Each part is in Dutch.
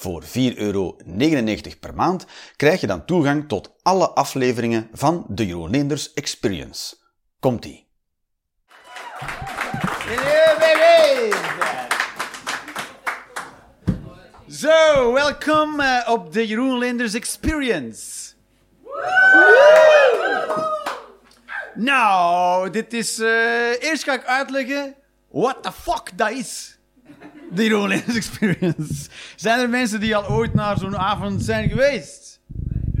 Voor 4,99 euro per maand krijg je dan toegang tot alle afleveringen van de Jeroen Leenders Experience. Komt-ie! Zo, welkom uh, op de Jeroen Linders Experience. Nou, dit is... Uh, eerst ga ik uitleggen what the fuck dat is. Jeroen Linders Experience. Zijn er mensen die al ooit naar zo'n avond zijn geweest?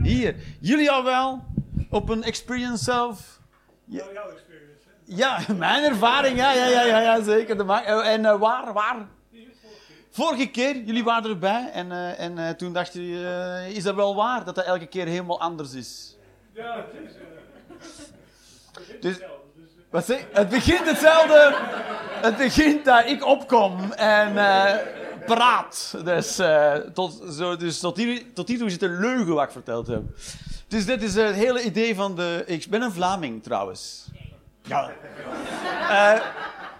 Hier. Jullie al wel? Op een experience zelf? Ja, jouw experience. Ja, mijn ervaring. Ja, ja, ja, ja, ja zeker. Eh, en uh, waar, waar? Vorige keer, jullie waren erbij en, uh, en uh, toen dachten jullie, is dat wel waar dat dat elke keer helemaal anders is? Ja, het is. Dus, het begint hetzelfde. Het begint dat ik opkom en praat. Dus, tot, zo, dus tot, hier, tot is het een leugen wat ik verteld heb. Dus dit is het hele idee van de. Ik ben een Vlaming trouwens. Ja.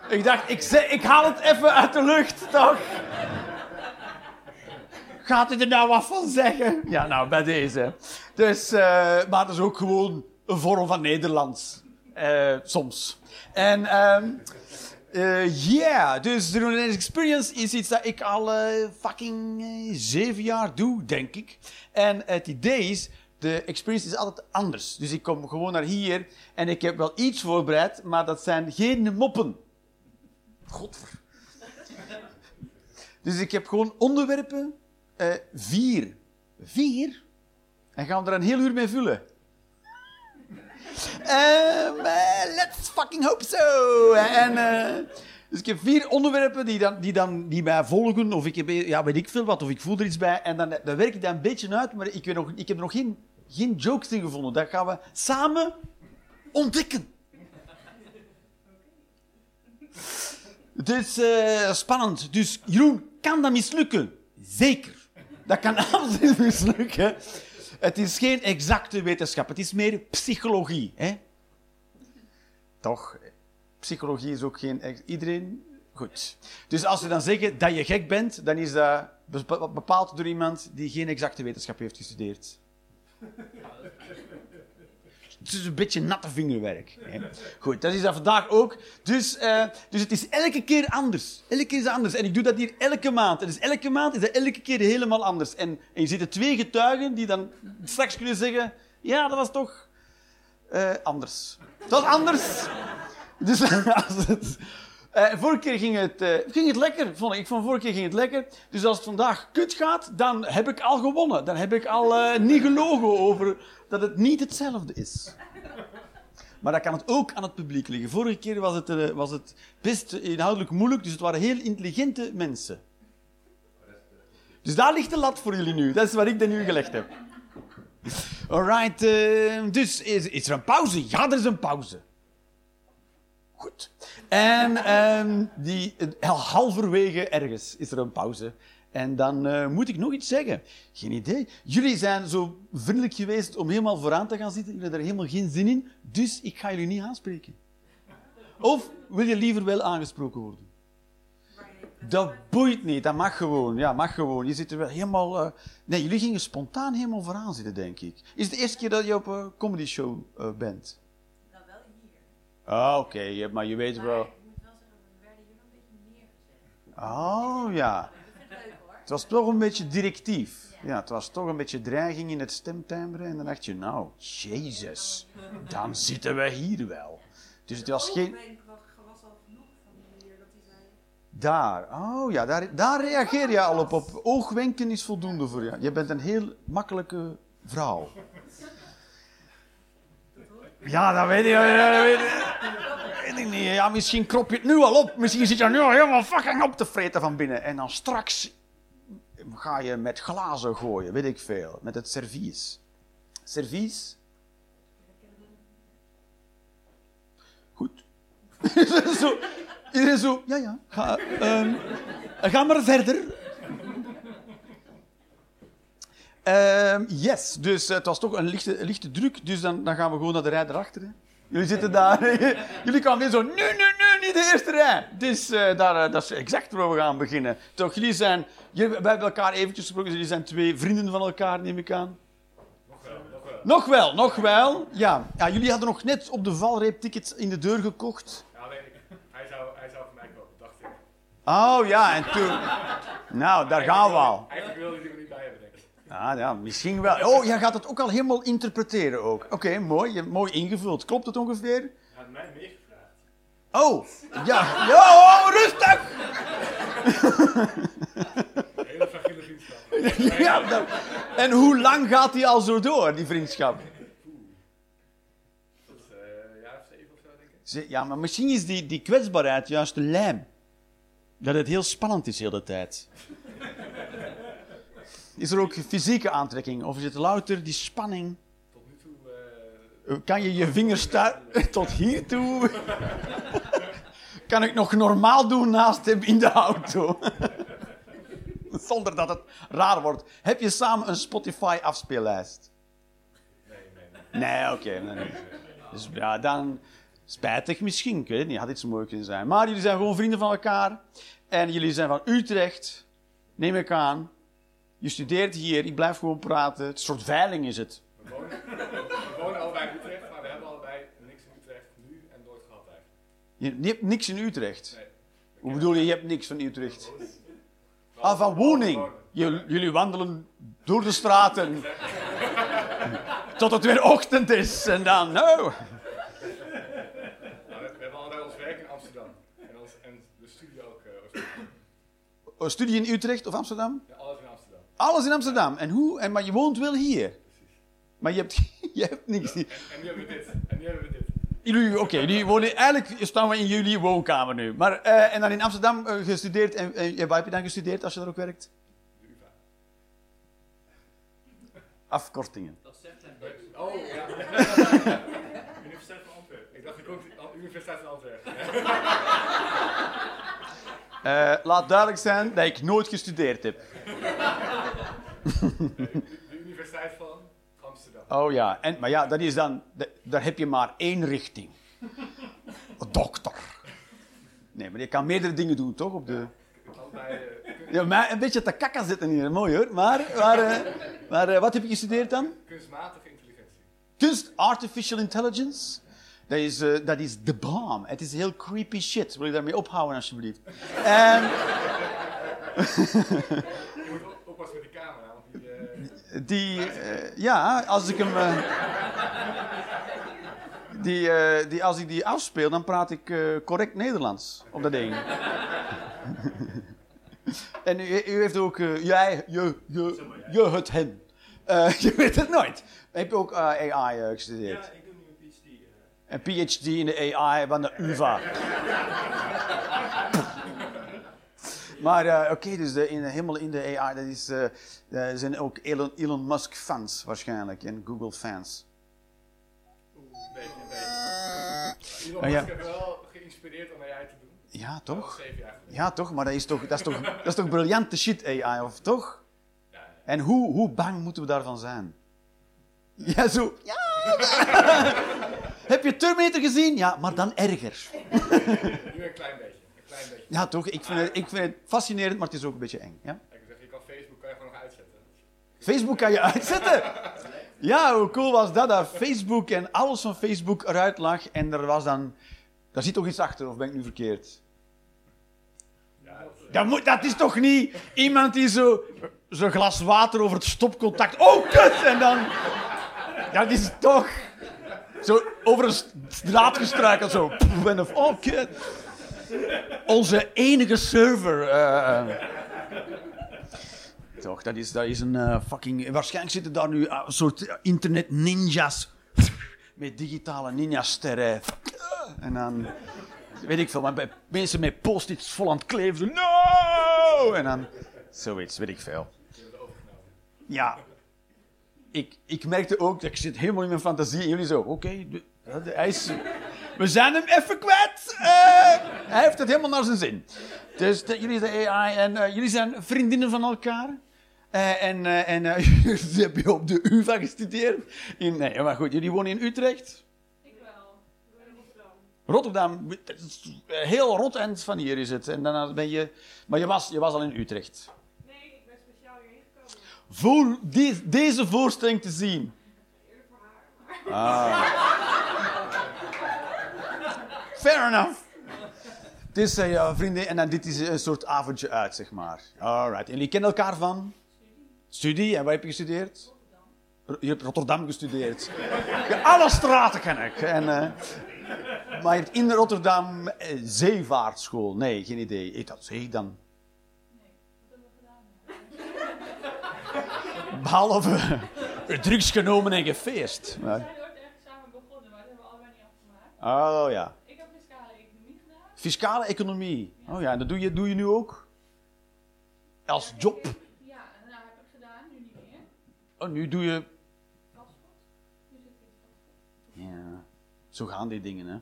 Ik dacht, ik, ik haal het even uit de lucht, toch? Gaat u er nou wat van zeggen? Ja, nou, bij deze. Dus, maar dat is ook gewoon een vorm van Nederlands. Uh, soms. En, ja, uh, yeah, dus de Experience is iets dat ik al fucking zeven jaar doe, denk ik. En het idee is, de experience is altijd anders. Dus ik kom gewoon naar hier en ik heb wel iets voorbereid, maar dat zijn geen moppen. Godver. Dus ik heb gewoon onderwerpen, vier. Vier? En gaan we er een heel uur mee vullen. Um, uh, let's fucking hope so. En, uh, dus ik heb vier onderwerpen die, dan, die, dan, die mij volgen, of ik heb, ja, weet ik veel wat, of ik voel er iets bij. En dan, dan werk ik dat een beetje uit, maar ik, weet nog, ik heb nog geen, geen jokes in gevonden. Dat gaan we samen ontdekken. Het is spannend. Dus Jeroen, kan dat mislukken? Zeker. Dat kan altijd mislukken. Het is geen exacte wetenschap. Het is meer psychologie. Hè? Toch? Psychologie is ook geen... Iedereen... Goed. Dus als we dan zeggen dat je gek bent, dan is dat bepaald door iemand die geen exacte wetenschap heeft gestudeerd. Het is een beetje natte vingerwerk. Hè. Goed, dat is dat vandaag ook. Dus, uh, dus het is elke keer anders. Elke keer is het anders. En ik doe dat hier elke maand. En dus elke maand is dat elke keer helemaal anders. En, en je ziet er twee getuigen die dan straks kunnen zeggen... Ja, dat was toch uh, anders. Dat was anders. Dus als het... Uh, vorige keer ging het, uh, ging het lekker, vond ik. Vond vorige keer ging het lekker. Dus als het vandaag kut gaat, dan heb ik al gewonnen. Dan heb ik al uh, niet gelogen over dat het niet hetzelfde is. Maar dat kan het ook aan het publiek liggen. Vorige keer was het, was het best inhoudelijk moeilijk, dus het waren heel intelligente mensen. Dus daar ligt de lat voor jullie nu. Dat is waar ik dat nu gelegd heb. Alright, dus is, is er een pauze? Ja, er is een pauze. Goed. En um, die, halverwege ergens is er een pauze. En dan uh, moet ik nog iets zeggen. Geen idee. Jullie zijn zo vriendelijk geweest om helemaal vooraan te gaan zitten. Jullie hebben er helemaal geen zin in. Dus ik ga jullie niet aanspreken. Of wil je liever wel aangesproken worden? Dat boeit niet. Dat mag gewoon. Ja, mag gewoon. Je zit er wel helemaal... Uh... Nee, jullie gingen spontaan helemaal vooraan zitten, denk ik. Is het de eerste keer dat je op een comedy show bent? Ah, oké, okay, maar je weet maar wel. Ik moet wel zeggen, we werden hier een beetje neergezet. Oh ja. Het was toch een beetje directief. Ja, het was toch een beetje dreiging in het stemtimbre. En dan dacht je, nou, Jezus, dan zitten we hier wel. Dus het was geen. Oogwenk was al genoeg van die manier dat hij zei. Daar, oh ja, daar, daar reageer je al op. op. Oogwenken is voldoende voor je. Je bent een heel makkelijke vrouw. Ja, dat weet ik, dat weet ik, niet. Ja, misschien krop je het nu al op. Misschien zit je nu al helemaal fucking op te vreten van binnen. En dan straks ga je met glazen gooien, weet ik veel. Met het servies. Servies? Goed. zo, iedereen zo, ja, ja. Ga ehm, maar verder. Ehm, yes, dus het was toch een lichte, een lichte druk, dus dan, dan gaan we gewoon naar de rij erachter. Hè. Jullie zitten daar, jullie kwamen weer zo, nu, nu, nu, niet de eerste rij. Dus eh, daar, eh, dat is exact waar we gaan beginnen. Toch, jullie zijn, jullie, wij hebben elkaar eventjes gesproken, jullie zijn twee vrienden van elkaar, neem ik aan. Nog wel, nog wel. Ja. ja, jullie hadden nog net op de valreep tickets in de deur gekocht. Ja, alleen hij, zou, hij zou voor mij komen, dacht ik. Oh ja, en toen. Nou, daar gaan we al. Eigenlijk wilde hij Ah, ja, misschien wel. Oh, jij gaat het ook al helemaal interpreteren ook. Oké, mooi. Je, mooi ingevuld. Klopt het ongeveer? Hij had mij meer gevraagd. Oh, ja. Ja, oh, rustig! Hele fragiele vriendschap. Ja, dat- En hoe lang gaat die al zo door, die vriendschap? Is eh, een jaar of zeven of zo, denk ik. Ja, maar misschien is die, die kwetsbaarheid juist de lijm. Dat het heel spannend is de hele tijd. Is er ook fysieke aantrekking? Of is het louter die spanning? Tot nu toe... Kan je je vingers daar tot hier toe? Kan ik nog normaal doen naast hem in de auto? Zonder dat het raar wordt. Heb je samen een Spotify afspeellijst? nee, nee, nee. Nee, oké. nee, nee. Dus ja, dan spijtig misschien. Ik weet het niet, had iets mooi kunnen zijn. Maar jullie zijn gewoon vrienden van elkaar. En jullie zijn van Utrecht, neem ik aan. Je studeert hier, ik blijf gewoon praten. Het een soort veiling is het. We wonen, we wonen allebei in Utrecht, maar we hebben allebei niks in Utrecht nu en nooit gehad eigenlijk. Je, je hebt niks in Utrecht. Nee. Hoe bedoel je, je hebt niks van Utrecht? Ah, van woning. Jullie wandelen door de straten. Tot het weer ochtend is. En dan, nou. We, hebben allebei ons werk in Amsterdam. En, de studie ook. eh, oorspronkelijk. Oh, Studie in Utrecht of Amsterdam? Ja, alles in Amsterdam. En hoe? En, maar je woont wel hier. Maar je hebt, je hebt niks hier. En nu hebben we dit. En nu hebben we dit. Jullie, oké, jullie wonen, eigenlijk staan we in jullie woonkamer nu. Maar, eh, en dan in Amsterdam eh, gestudeerd. En, en waar heb je dan gestudeerd als je daar ook werkt? De UvA. Afkortingen. Oh, ja. Universiteit van Antwerpen. Ik dacht ik ook de Universiteit van Antwerpen. Eh, laat duidelijk zijn dat ik nooit gestudeerd heb. De Universiteit van Amsterdam. Oh ja, en, maar ja, dat is dan, da- daar heb je maar één richting. Dokter. Nee, maar je kan meerdere dingen doen, toch? Op de... Allebei eh, Ja, mij een beetje te kakka zitten hier, mooi hoor. Maar, maar, eh, maar eh, wat heb je gestudeerd dan? kunstmatige intelligentie. Kunst, artificial intelligence. Dat is, dat is de bomb. Het is heel creepy shit. Wil je daarmee ophouden, alsjeblieft? En Je moet op- oppassen met die camera, want die... eh, die, eh, ja, als ik hem. eh, die, eh, die, als ik die afspeel, dan praat ik correct Nederlands op dat ding. en u, u heeft ook. jij, je, je, je, het, hen. Je weet het nooit. Heb je ook AI gestudeerd? Ja, ik doe nu een PhD. Een PhD in de AI van de UvA. maar eh, oké, dus de, in, helemaal in de AI, dat is, eh, er zijn ook Elon, Elon Musk fans waarschijnlijk en Google fans. Een beetje, een beetje. Elon Ah, ja. Musk heeft wel geïnspireerd om AI te doen. Ja, toch? Ja, toch? Maar dat is toch, dat is toch, dat is toch briljante shit, AI, of toch? Ja, ja. En hoe, hoe bang moeten we daarvan zijn? Ja, zo. Ja. Heb je Terminator gezien? Ja, maar dan erger. Nu een klein beetje. Een klein beetje. Ja, toch? Ik vind, het, ik vind het fascinerend, maar het is ook een beetje eng. Ja? Ik zeg, je kan Facebook kan je gewoon nog uitzetten. Facebook kan je uitzetten. Ja, hoe cool was dat? Dat Facebook en alles van Facebook eruit lag en er was dan... Daar zit toch iets achter, of ben ik nu verkeerd? Ja, dat moet, dat is toch niet iemand die zo... Zo'n glas water over het stopcontact... Oh, kut! En dan... Dat is toch... Zo over een straat gestruikeld, zo. Pff, En of, oh, kut. Onze enige server. eh. Toch, dat is, dat is een eh, fucking... Waarschijnlijk zitten daar nu eh, een soort internet ninjas. Met digitale ninja-sterren. En dan... Weet ik veel, maar bij mensen met post-its vol aan het kleven. No! En dan... Zoiets, weet ik veel. Ja. Ik, ik merkte ook, dat ik zit helemaal in mijn fantasie. Jullie zo, oké. de- hij is... We zijn hem even kwijt. Eh, hij heeft het helemaal naar zijn zin. Dus de- jullie zijn AI en eh, jullie zijn vriendinnen van elkaar. Eh, en en jullie hebben op de UvA gestudeerd. Nee, maar goed, jullie wonen in Utrecht. Ik wel. Ik in Rotterdam. Rotterdam, heel rot eind van hier is het. En dan ben je, maar je was, je was al in Utrecht. Nee, ik ben speciaal hierheen gekomen. Voor deze voorstelling te zien. Eerlijk voor haar, maar... Fair enough. Het is eh, ja, vrienden, en dan dit is een soort avondje uit, zeg maar. Alright. En jullie kennen elkaar van? Studie. En waar heb je gestudeerd? Je hebt Rotterdam gestudeerd. Ja, alle straten ken ik. En, eh, maar je hebt in Rotterdam eh, zeevaartschool. Nee, geen idee. Heet dat zee dan? Behalve eh, drugs genomen en gefeest. We zijn ooit ergens samen begonnen, maar dat hebben we allebei niet afgemaakt. Oh ja. Ik heb fiscale economie gedaan. Fiscale economie. Oh ja, dat doe je, doe je nu ook? Als job? Ja, en nou heb ik gedaan, nu niet meer. Oh, nu doe je... Ja, zo gaan die dingen, hè.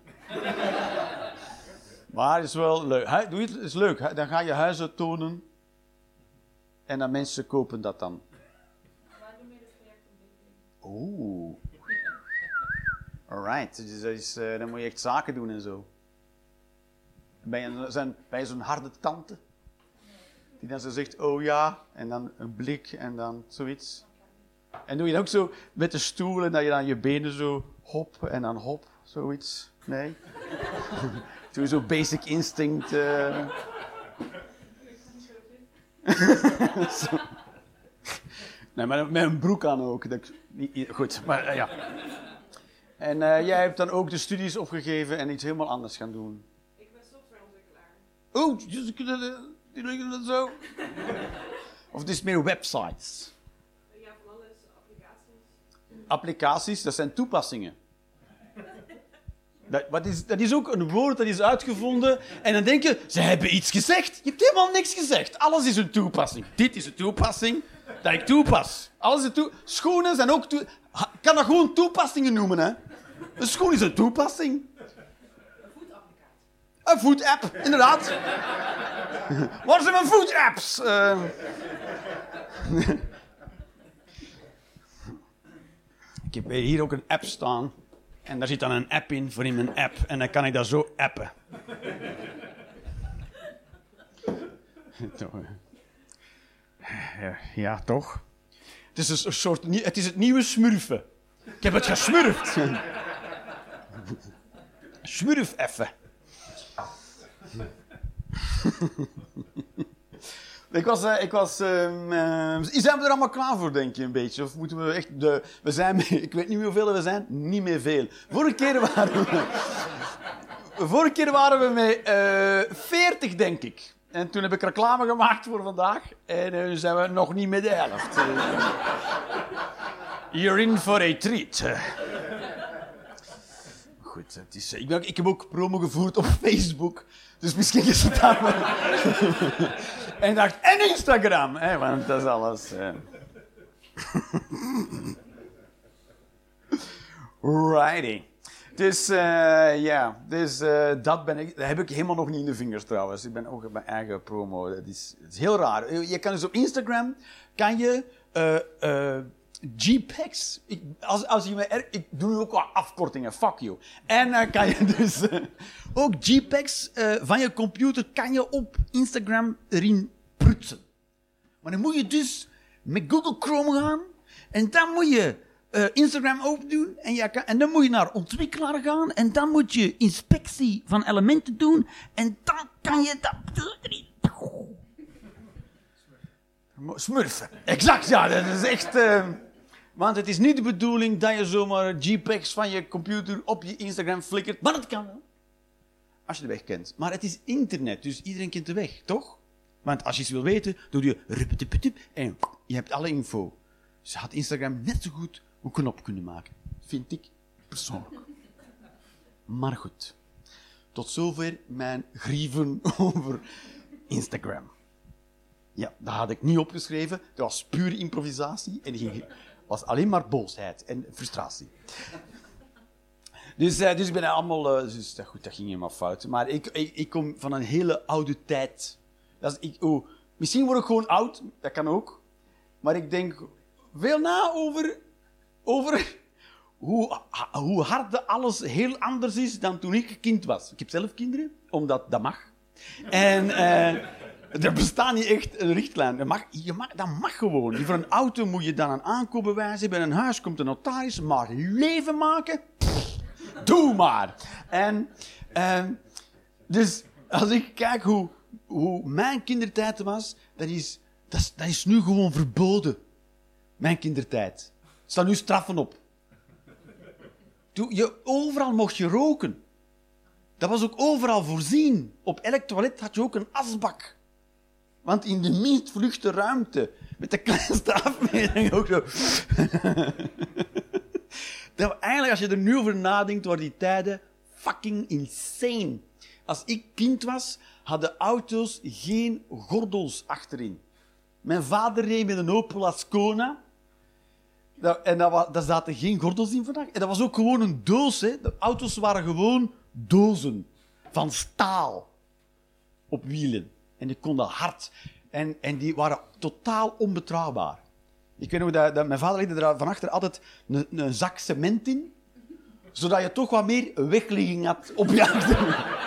maar het is wel leuk. Doe je het, is leuk. Dan ga je huizen tonen. En dan mensen kopen dat dan. Wij doen meer de projectontwikkeling. Oeh. Alright, dus dat is, eh, dan moet je echt zaken doen en zo. Je zo'n harde tante? Die dan zo zegt, oh ja, en dan een blik en dan zoiets. En doe je dat ook zo met de stoelen, dat je dan je benen zo hop en dan hop, zoiets? Nee? doe je zo basic instinct... eh. Zo. Nee, maar met een broek aan ook. Dat, goed, maar eh, ja. En eh, jij hebt dan ook de studies opgegeven en iets helemaal anders gaan doen. Oh, dat zo? Of het is meer websites? Ja, van alles, applicaties. Applicaties, dat zijn toepassingen. Dat, wat is, dat is ook een woord dat is uitgevonden. En dan denk je, ze hebben iets gezegd. Je hebt helemaal niks gezegd. Alles is een toepassing. Dit is een toepassing dat ik toepas. Alles is toe Schoenen zijn ook Ik kan dat gewoon toepassingen noemen, hè. Een schoen is een toepassing. Een voetapp, inderdaad. Waar zijn mijn voetapps? Eh, Ik heb hier ook een app staan. En daar zit dan een app in voor in mijn app. En dan kan ik dat zo appen. Ja, toch? Het is een soort... Het is het nieuwe smurfen. Ik heb het gesmurfd. Smurf even. Ik was, eh, ik was, eh, zijn we er allemaal klaar voor, denk je, een beetje? Of moeten we echt de, we zijn, ik weet niet hoeveel we zijn, niet meer veel. Vorige keer waren we, vorige keer waren we met eh 40, denk ik. En toen heb ik reclame gemaakt voor vandaag. En eh, nu zijn we nog niet met de helft. Eh, You're in for a treat. Goed, het is, ik, ik heb ook promo gevoerd op Facebook. Dus misschien is het daar. En ik dacht, en Instagram, hè, want dat is alles. eh. Righty. Dus eh, ja, dus, eh, dat, ben ik, dat heb ik helemaal nog niet in de vingers trouwens. Ik ben ook op mijn eigen promo. Dat is, is heel raar. Je kan dus op Instagram, kan je JPEGs, ik, als, als je me ik doe nu ook wel afkortingen, fuck you. En dan kan je dus eh, ook JPEGs eh, van je computer kan je op Instagram erin prutsen. Maar dan moet je dus met Google Chrome gaan en dan moet je eh, Instagram open doen en, kan, en dan moet je naar ontwikkelaar gaan en dan moet je inspectie van elementen doen en dan kan je dat erin. Smurfen. Exact, ja, dat is echt. Want het is niet de bedoeling dat je zomaar JPEGs van je computer op je Instagram flikkert, maar dat kan wel. Als je de weg kent. Maar het is internet, dus iedereen kent de weg, toch? Want als je iets wil weten, doe je en je hebt alle info. Dus had Instagram net zo goed een knop kunnen maken. Vind ik persoonlijk. Maar goed. Tot zover mijn grieven over Instagram. Ja, dat had ik niet opgeschreven. Dat was pure improvisatie en die ging- was alleen maar boosheid en frustratie. Dus, eh, dus ik ben allemaal... eh, dus, dat, goed, dat ging helemaal fout. Maar ik, ik, ik kom van een hele oude tijd. Dat ik, oh, misschien word ik gewoon oud, dat kan ook. Maar ik denk veel na over, over hoe, hoe hard alles heel anders is dan toen ik kind was. Ik heb zelf kinderen, omdat dat mag. En eh, er bestaat niet echt een richtlijn. Dat mag, je mag, mag gewoon. Voor een auto moet je dan een aankoopbewijs hebben. Bij een huis komt een notaris. Maar leven maken? Doe maar. En eh, dus als ik kijk hoe, hoe mijn kindertijd was, dat is, dat, is, nu gewoon verboden. Mijn kindertijd. Er staan nu straffen op. Je, overal mocht je roken. Dat was ook overal voorzien. Op elk toilet had je ook een asbak. Want in de minst vluchte ruimte, met de kleinste afmetering ook zo. dat, eigenlijk, als je er nu over nadenkt, waren die tijden fucking insane. Als ik kind was, hadden auto's geen gordels achterin. Mijn vader reed met een Opel Ascona. En daar zaten geen gordels in vandaag. En dat was ook gewoon een doos. Hè. De auto's waren gewoon dozen van staal op wielen. En die konden hard. En, en die waren totaal onbetrouwbaar. Ik weet nog dat, mijn vader legde er van achter altijd een, een zak cement in, zodat je toch wat meer wegligging had op je.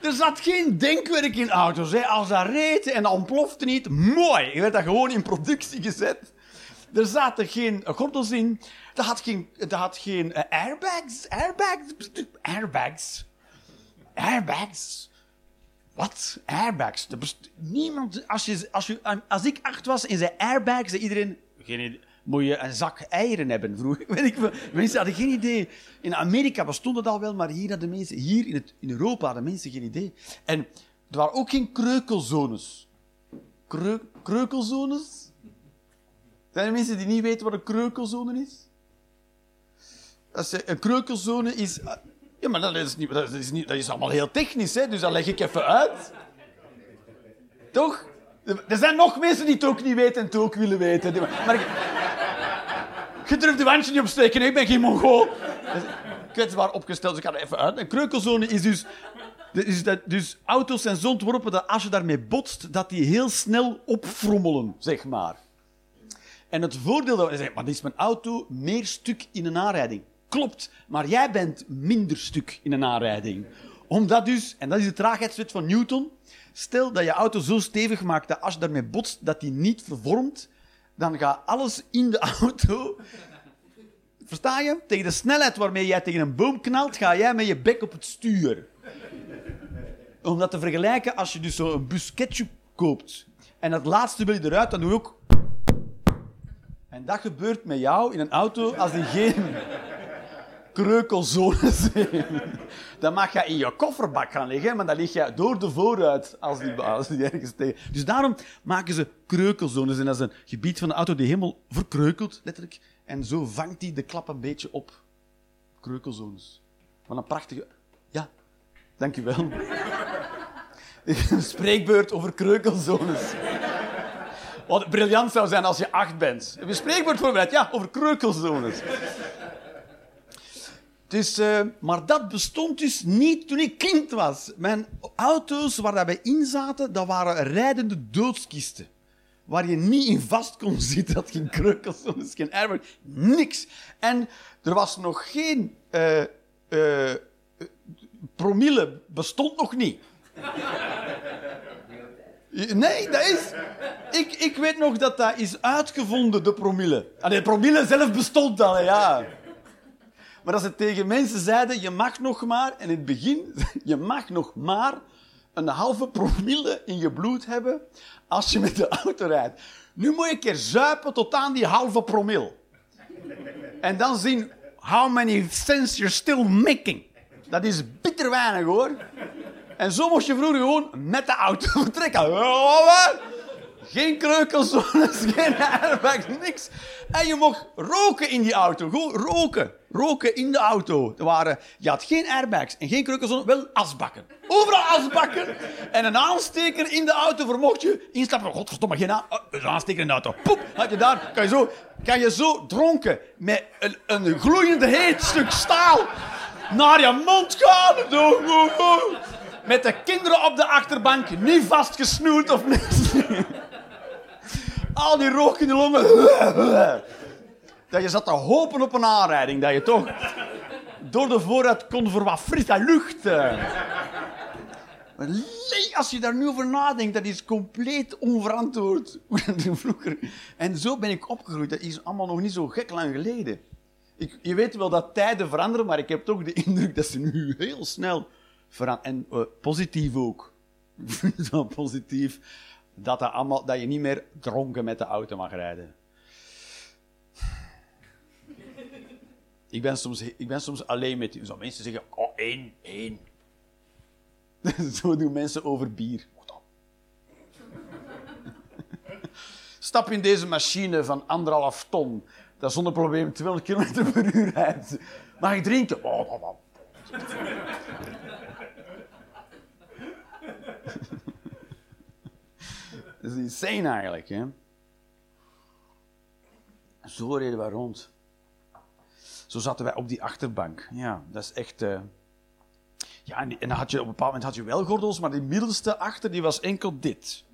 Er zat geen denkwerk in auto's. Hè. Als dat reed en dat ontplofte niet, mooi. Je werd dat gewoon in productie gezet. Er zaten geen gordels in. Dat had geen, dat had geen eh, airbags. Airbags. Airbags. Airbags. Wat? Airbags. Niemand, als, je, als, als ik acht was en zei airbags, zei iedereen... Geen idee. Moet je een zak eieren hebben, vroeger. Weet ik, mensen hadden geen idee. In Amerika bestond het al wel, maar hier hadden mensen... Hier in, het, in Europa hadden mensen geen idee. En er waren ook geen kreukelzones. Kreu, kreukelzones? Zijn er mensen die niet weten wat een kreukelzone is? Een kreukelzone is... Ja, maar dat is, niet, dat, is niet, dat is allemaal heel technisch, hè? dus dat leg ik even uit. Toch? Er zijn nog mensen die het ook niet weten en het ook willen weten. Maar ik, je durft de wandje niet opsteken, ik ben geen mongool. Kwetsbaar opgesteld, dus ik ga er even uit. Een kreukelzone is dus... is dat, dus auto's zijn zo ontworpen dat als je daarmee botst, dat die heel snel opfrommelen, zeg maar. En het voordeel dat maar is mijn auto meer stuk in een aanrijding. Klopt, maar jij bent minder stuk in een aanrijding. Omdat dus, en dat is de traagheidswet van Newton, stel dat je auto zo stevig maakt dat als je daarmee botst, dat die niet vervormt, dan gaat alles in de auto... Versta je? Tegen de snelheid waarmee jij tegen een boom knalt, ga jij met je bek op het stuur. Om dat te vergelijken, als je dus zo'n ketchup koopt en dat laatste wil je eruit, dan doe je ook en dat gebeurt met jou in een auto als er geen kreukelzones zijn. Dan mag je in je kofferbak gaan liggen, maar dan lig je door de vooruit als die, als die ergens tegen. Dus daarom maken ze kreukelzones. En dat is een gebied van de auto die helemaal verkreukelt, letterlijk. En zo vangt hij de klap een beetje op. Kreukelzones. Wat een prachtige... Ja, dank u wel. Een spreekbeurt over kreukelzones. Wat briljant zou zijn als je acht bent. Een spreekwoord voorbereid? Ja, over kreukelzones. Eh, maar dat bestond dus niet toen ik kind was. Mijn auto's waar dat wij in zaten, dat waren rijdende doodskisten. Waar je niet in vast kon zitten. Dat geen kreukelzones, geen airbag, niks. En er was nog geen... eh eh, promille bestond nog niet. Nee, dat is... Ik, ik weet nog dat dat is uitgevonden, de promille. De promille zelf bestond al, ja. Maar als ze tegen mensen zeiden, je mag nog maar... En in het begin, je mag nog maar een halve promille in je bloed hebben als je met de auto rijdt. Nu moet je een keer zuipen tot aan die halve promil. En dan zien how many cents you're still making. Dat is bitter weinig, hoor. En zo moest je vroeger gewoon met de auto vertrekken. Geen kreukelzones, geen airbags, niks. En je mocht roken in die auto. Gewoon roken. Roken in de auto. Er waren, je had geen airbags en geen kreukelzones, wel asbakken. Overal asbakken. En een aansteker in de auto voor mocht je instappen. Godverdomme, geen oh, aansteker in de auto. Poep, had je daar. Kan je zo, kan je zo dronken met een, een gloeiend heet stuk staal naar je mond gaan. Zo. Met de kinderen op de achterbank, niet vastgesnoerd of niks. Al die rook in de longen. Dat je zat te hopen op een aanrijding, dat je toch door de voorraad kon voor wat frisse lucht. eh. Als je daar nu over nadenkt, dat is compleet onverantwoord. Er. En zo ben ik opgegroeid. Dat is allemaal nog niet zo gek lang geleden. Ik, je weet wel dat tijden veranderen, maar ik heb toch de indruk dat ze nu heel snel veranderen. En eh, positief ook. Positief dat, dat, allemaal, dat je niet meer dronken met de auto mag rijden. Ik ben soms, ik ben soms alleen met... Zo mensen zeggen, oh, één, één. Zo doen mensen over bier. Stap in deze machine van anderhalf ton, dat zonder probleem 200 km per uur rijdt. Mag ik drinken? Oh, oh, oh. Is insane eigenlijk, hè? Zo reden we rond. Zo zaten wij op die achterbank. Ja, dat is echt... eh, Ja, en, had je, op een bepaald moment had je wel gordels, maar die middelste achter, die was enkel dit.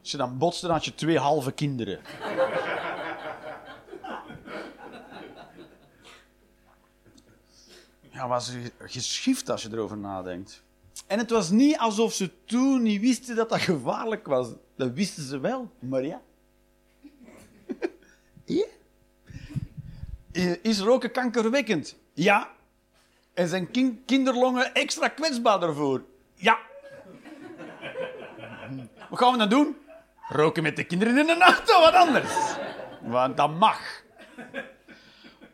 Als je dan botste, dan had je twee halve kinderen. Ja, was geschift als je erover nadenkt. En het was niet alsof ze toen niet wisten dat dat gevaarlijk was. Dat wisten ze wel, maar ja. Is roken kankerwekkend? Ja. En zijn kin- kinderlongen extra kwetsbaar daarvoor? Ja. Wat gaan we dan doen? Roken met de kinderen in de auto, wat anders. Want dat mag.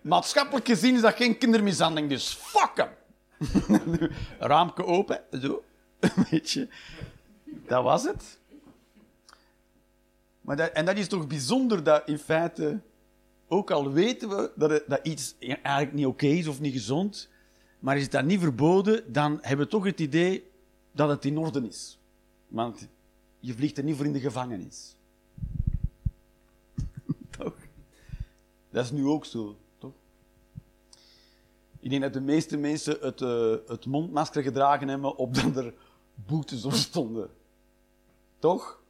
Maatschappelijk gezien is dat geen kindermishandeling, dus fuck hem. Raamke open, zo. Weet je. Dat was het. Maar dat, en dat is toch bijzonder dat in feite, ook al weten we dat, dat iets eigenlijk niet oké is of niet gezond, maar is dat niet verboden, dan hebben we toch het idee dat het in orde is. Want je vliegt er niet voor in de gevangenis. toch? Dat is nu ook zo? Ik denk dat de meeste mensen het, eh, het mondmasker gedragen hebben opdat er boetes op stonden. Toch?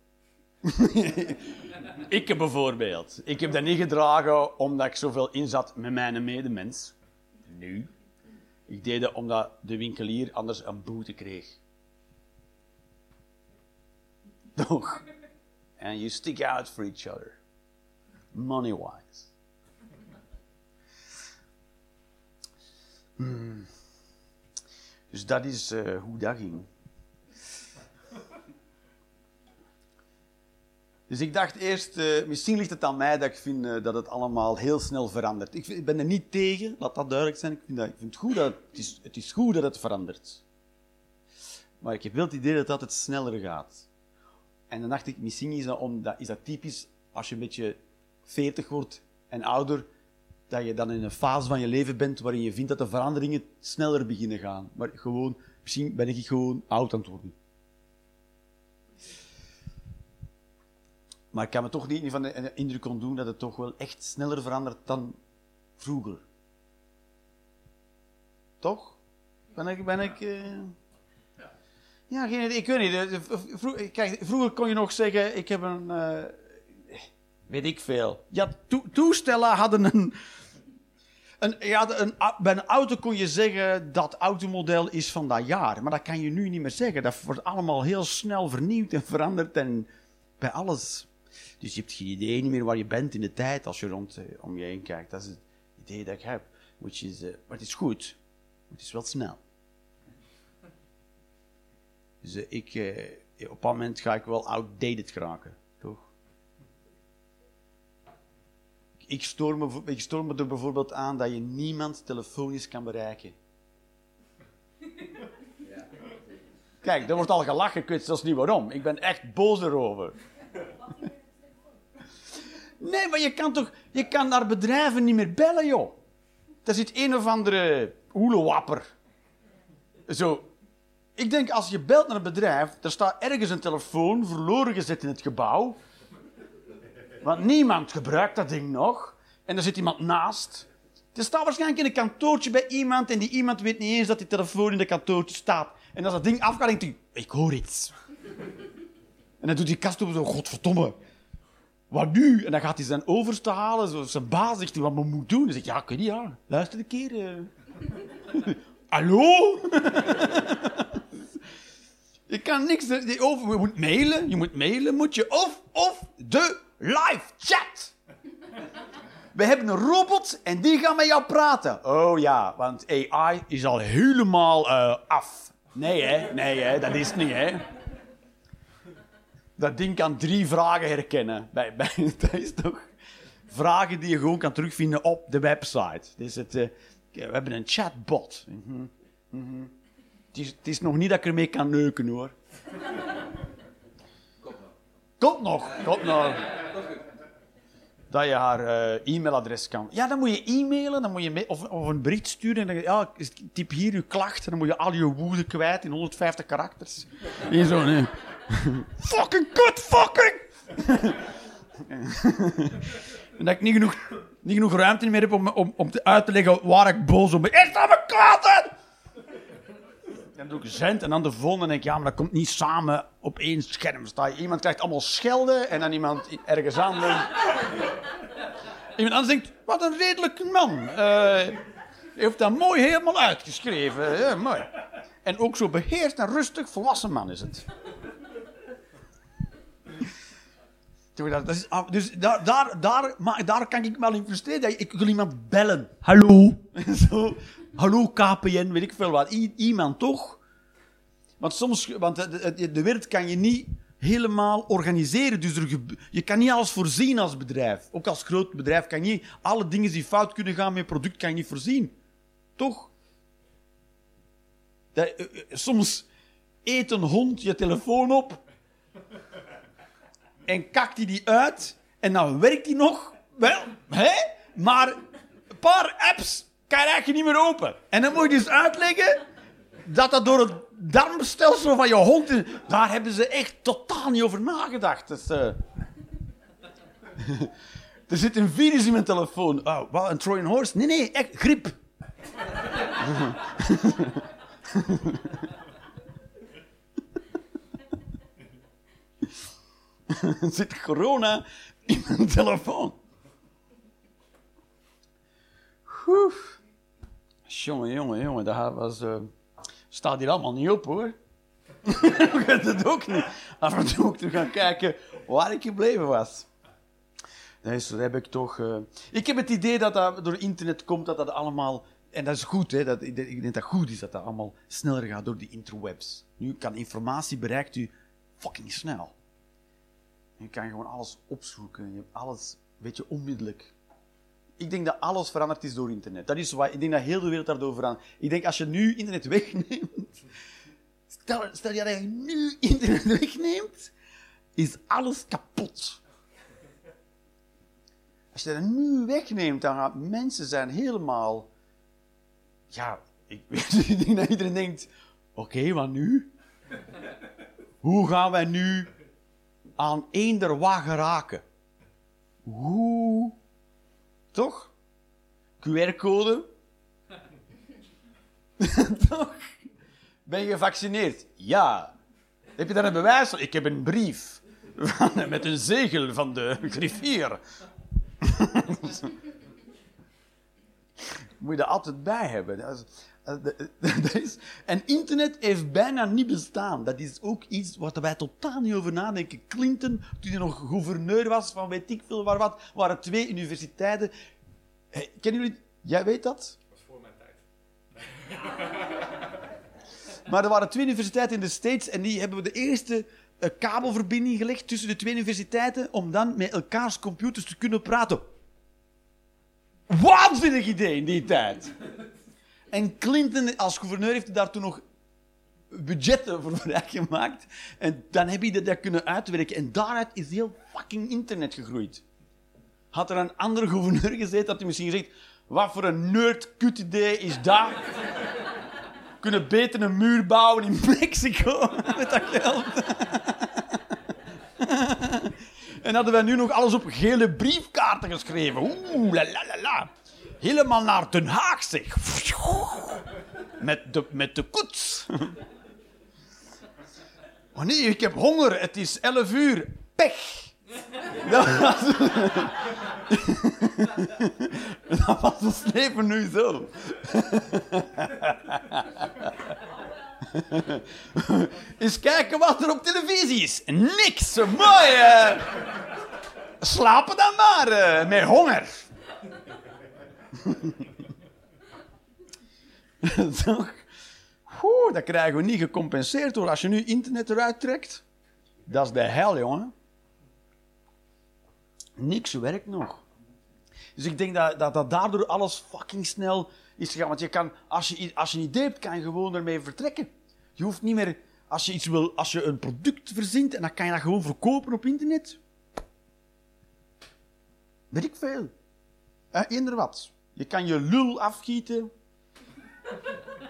ik bijvoorbeeld. Ik heb dat niet gedragen omdat ik zoveel inzat met mijn medemens. Nu. Ik deed dat omdat de winkelier anders een boete kreeg. Toch? And you stick out for each other. Money-wise. Hmm. Dus dat is eh, hoe dat ging. Dus ik dacht eerst, eh, misschien ligt het aan mij dat ik vind eh, dat het allemaal heel snel verandert. Ik, ben er niet tegen, laat dat duidelijk zijn. Ik vind, dat, het, goed dat het, is, het is goed dat het verandert. Maar ik heb wel het idee dat dat het sneller gaat. En dan dacht ik, misschien is dat, omdat, is dat typisch als je een beetje 40 wordt en ouder, dat je dan in een fase van je leven bent waarin je vindt dat de veranderingen sneller beginnen gaan. Maar gewoon, misschien ben ik gewoon oud aan het worden. Maar ik kan me toch niet van de indruk ontdoen dat het toch wel echt sneller verandert dan vroeger. Toch? Ben ik... Ben ik eh, Ja, geen idee. Ik weet niet. Eh, v- vro- Kijk, vroeger kon je nog zeggen, ik heb een... eh, weet ik veel. Ja, to- toestellen hadden een... Een, ja, een, bij een auto kon je zeggen dat automodel is van dat jaar. Maar dat kan je nu niet meer zeggen. Dat wordt allemaal heel snel vernieuwd en veranderd. En bij alles. Dus je hebt geen idee meer waar je bent in de tijd als je rond eh, om je heen kijkt. Dat is het idee dat ik heb. Which is, maar het is goed. Het is wel snel. Dus eh, ik, eh, op een moment ga ik wel outdated geraken. Toch? Ik stoor, me, ik stoor me er bijvoorbeeld aan dat je niemand telefonisch kan bereiken. Kijk, er wordt al gelachen, ik weet zelfs niet waarom. Ik ben echt boos erover. Nee, maar je kan toch... Je kan naar bedrijven niet meer bellen, joh. Daar zit een of andere hoelewapper. Zo. Ik denk, als je belt naar een bedrijf, er staat ergens een telefoon verloren gezet in het gebouw. Want niemand gebruikt dat ding nog. En er zit iemand naast. Er staat waarschijnlijk in een kantoortje bij iemand en die iemand weet niet eens dat die telefoon in de kantoortje staat. En als dat ding afgaat, denkt hij, ik hoor iets. En dan doet die kast op zo, godverdomme. Wat nu? En dan gaat hij zijn overste halen. Zo, zijn baas zegt wat moet ik doen? Dan zegt ja, weet niet, ja. Luister een keer. eh. Hallo? je kan niks... Je, je moet mailen. Je moet mailen, moet je. Of, of de live chat. We hebben een robot en die gaat met jou praten. Oh ja, want AI is al helemaal eh, af. Nee hè, nee hè, dat is het niet hè. Dat ding kan drie vragen herkennen. Bij, bij, dat is toch vragen die je gewoon kan terugvinden op de website. Dus het, eh, we hebben een chatbot. Mhm, mhm. Het, is, het is nog niet dat ik ermee kan neuken hoor. Komt nog, komt nog. Dat je haar eh, e-mailadres kan. Ja, dan moet je e-mailen, dan moet je of, of een bericht sturen. En dan, ja, typ hier je klacht. En dan moet je al je woede kwijt in 150 karakters. Hier zo, nee. fucking kut, fucking! en dat ik niet genoeg, niet genoeg ruimte meer heb om, om, om te uit te leggen waar ik boos op ben. Eerst aan mijn kwaad! Dan doe ik zend en dan de volgende. En denk ik, ja, maar dat komt niet samen op één scherm. Sta iemand krijgt allemaal schelden en dan iemand ergens anders. Iemand anders denkt, wat een redelijke man. Hij heeft dat mooi helemaal uitgeschreven. Ja, mooi. En ook zo beheerst en rustig, volwassen man is het. Dat is, ah, dus daar, daar, daar, maar daar kan ik wel in frustreren. Ik wil iemand bellen. Hallo. Zo. Hallo KPN, weet ik veel wat. Iemand toch? Want soms, want de, de, wereld kan je niet helemaal organiseren. Dus je kan niet alles voorzien als bedrijf. Ook als groot bedrijf kan je niet alle dingen die fout kunnen gaan met je product kan je niet voorzien. Toch? Eh, eh, soms eet een hond je telefoon op en kakt hij die uit en dan werkt die nog. Wel, hè? Maar een paar apps kan je eigenlijk niet meer open. En dan moet je dus uitleggen dat dat door het darmstelsel van je hond... is. Daar hebben ze echt totaal niet over nagedacht. Dus, eh, er zit een virus in mijn telefoon. Oh, wat, een Trojan horse? Nee, nee, echt griep. Er zit corona in mijn telefoon. Jongen, jongen, jongen, dat was, eh, staat hier allemaal niet op hoor. ik weet het ook niet. Af en toe ook te gaan kijken waar ik gebleven was. Dus dat heb ik toch. eh, Ik heb het idee dat dat door internet komt, dat dat allemaal. En dat is goed, hè? Dat, ik denk dat goed is dat dat allemaal sneller gaat door die interwebs. Nu kan informatie bereikt u fucking snel. Je kan gewoon alles opzoeken. Je hebt alles, weet je, onmiddellijk. Ik denk dat alles veranderd is door internet. Dat is waar, ik denk dat heel de wereld daardoor verandert. Ik denk als je nu internet wegneemt. Stel, stel je dat je nu internet wegneemt, is alles kapot. Als je dat nu wegneemt, dan gaan mensen zijn helemaal. Ja, ik, denk dat iedereen denkt: oké, wat nu? Hoe gaan wij nu aan eender wat geraken? Hoe? Toch? QR-code? Toch? Ben je gevaccineerd? Ja. Heb je daar een bewijs? Ik heb een brief. Met een zegel van de griffier. Moet je dat altijd bij hebben. Is, dat is, en internet heeft bijna niet bestaan. Dat is ook iets waar wij totaal niet over nadenken. Clinton, toen hij nog gouverneur was van weet ik veel waar wat, waren twee universiteiten. Hey, kennen jullie... Jij weet dat? Dat was voor mijn tijd. Maar er waren twee universiteiten in de States en die hebben de eerste eh, kabelverbinding gelegd tussen de twee universiteiten om dan met elkaars computers te kunnen praten. Waanzinnig idee in die tijd. En Clinton als gouverneur heeft daar toen nog budgetten voor vrijgemaakt. En dan heb je dat, kunnen uitwerken. En daaruit is heel fucking internet gegroeid. Had er een andere gouverneur gezeten, had hij misschien gezegd... Wat voor een nerd kut idee is dat? kunnen beter een muur bouwen in Mexico met dat geld. en hadden wij nu nog alles op gele briefkaarten geschreven. Oeh, la la la la. Helemaal naar Den Haag, zeg. Met de, met de koets. Oh nee, ik heb honger. Het is 11 uur. Pech. Dat was, dat was ons leven nu zo. Eens kijken wat er op televisie is. Niks. Mooi. Slapen dan maar. eh, met honger. Toch? Oeh, dat krijgen we niet gecompenseerd hoor. Als je nu internet eruit trekt, dat is de hel, jongen. Niks werkt nog. Dus ik denk dat, dat, dat daardoor alles fucking snel is gegaan. Want je kan, als je, als je een idee hebt, kan je gewoon ermee vertrekken. Je hoeft niet meer, als je, iets wil, als je een product verzint en dan kan je dat gewoon verkopen op internet. Weet ik veel. Eh, eender wat. Je kan je lul afgieten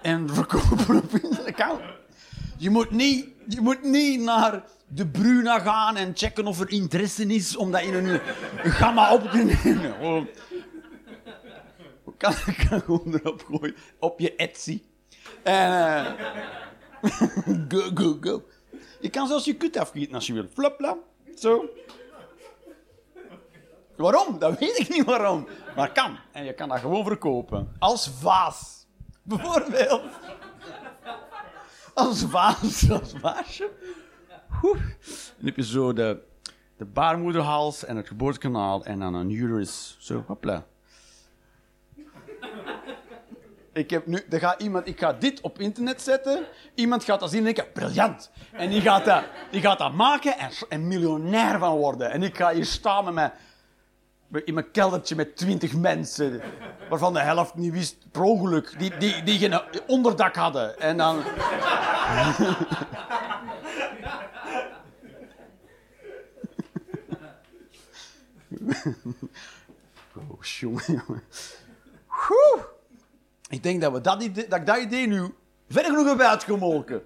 en verkopen op internet. Je moet niet, je moet niet naar de Bruna gaan en checken of er interesse is om dat in een, gamma op te nemen. Gewoon- Je kan, kan gewoon erop gooien. Op je Etsy. En, eh, go, go, go. Je kan zelfs je kut afgieten als je wil. Flap, flap. Zo. Waarom? Dat weet ik niet waarom. Maar kan. En je kan dat gewoon verkopen. Als vaas. Bijvoorbeeld. Als vaas. Als vaasje. Oeh. Dan heb je zo de, de baarmoederhals en het geboortekanaal en dan een uterus. Zo, hopla. Ik heb nu, er gaat iemand, ik ga dit op internet zetten. Iemand gaat dat zien en denken, briljant. En die gaat dat, die gaat dat maken en, en miljonair van worden. En ik ga hier staan met mijn, in mijn keldertje met twintig mensen. Waarvan de helft niet wist, per ongeluk. Die, die, die geen onderdak hadden. En dan... Oh, jongen. Ik denk dat, we dat, idee, dat ik dat idee nu ver genoeg hebben uitgemolken.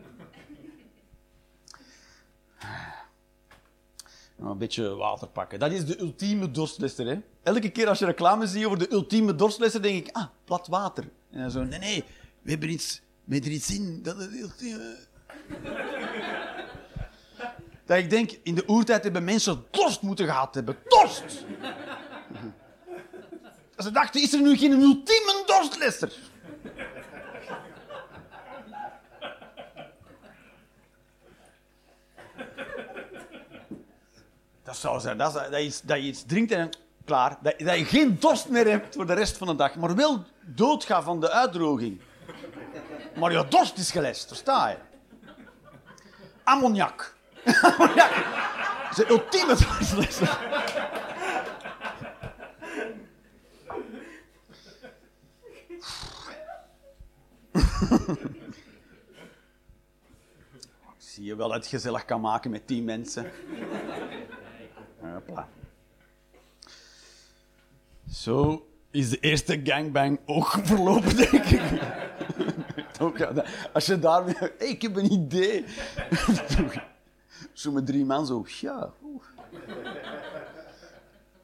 Een beetje water pakken. Dat is de ultieme dorstlesser. Hè? Elke keer als je reclame ziet over de ultieme dorstlesser, denk ik, ah, plat water. En dan zo, nee, nee, we hebben iets, we iets in. Dat is ultieme... dat ik denk, in de oertijd hebben mensen dorst moeten gehad hebben. Dorst! Ze dachten, is er nu geen ultieme dorstlesser? Dat zou zijn. Dat, is, dat, je, iets- drinkt en klaar. Dat, je geen dorst meer hebt voor de rest van de dag. Maar wel doodgaat van de uitdroging. Maar je dorst is gelest, versta je? Ammoniak. Ammoniak. Is ultieme dorstlesser. Zie je wel dat het gezellig kan maken met tien mensen. Zo is de eerste gangbang ook verlopen, denk ik. Als je daar ik heb een idee. Zo met drie man zo... Ja.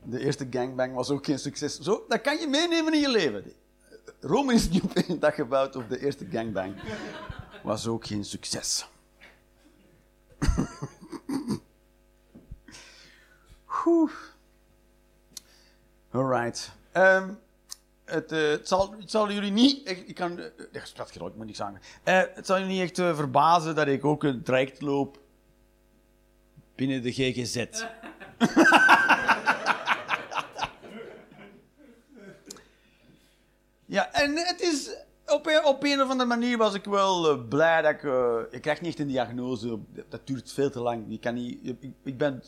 De eerste gangbang was ook geen succes. Zo, dat kan je meenemen in je leven. Rome is niet op één dag gebouwd of de eerste gangbang was ook geen succes. Oeh. Alright. Ehm, het, eh, het, zal, het zal jullie niet... echt- Ik kan... eh, Ik ik moet niks zeggen. Eh, het zal jullie niet echt verbazen dat ik ook een traject loop binnen de GGZ. Ja, en het is... Op een, op een of andere manier was ik wel blij dat ik... ik krijg niet echt een diagnose. Dat duurt veel te lang. Je kan niet, ik, ik ben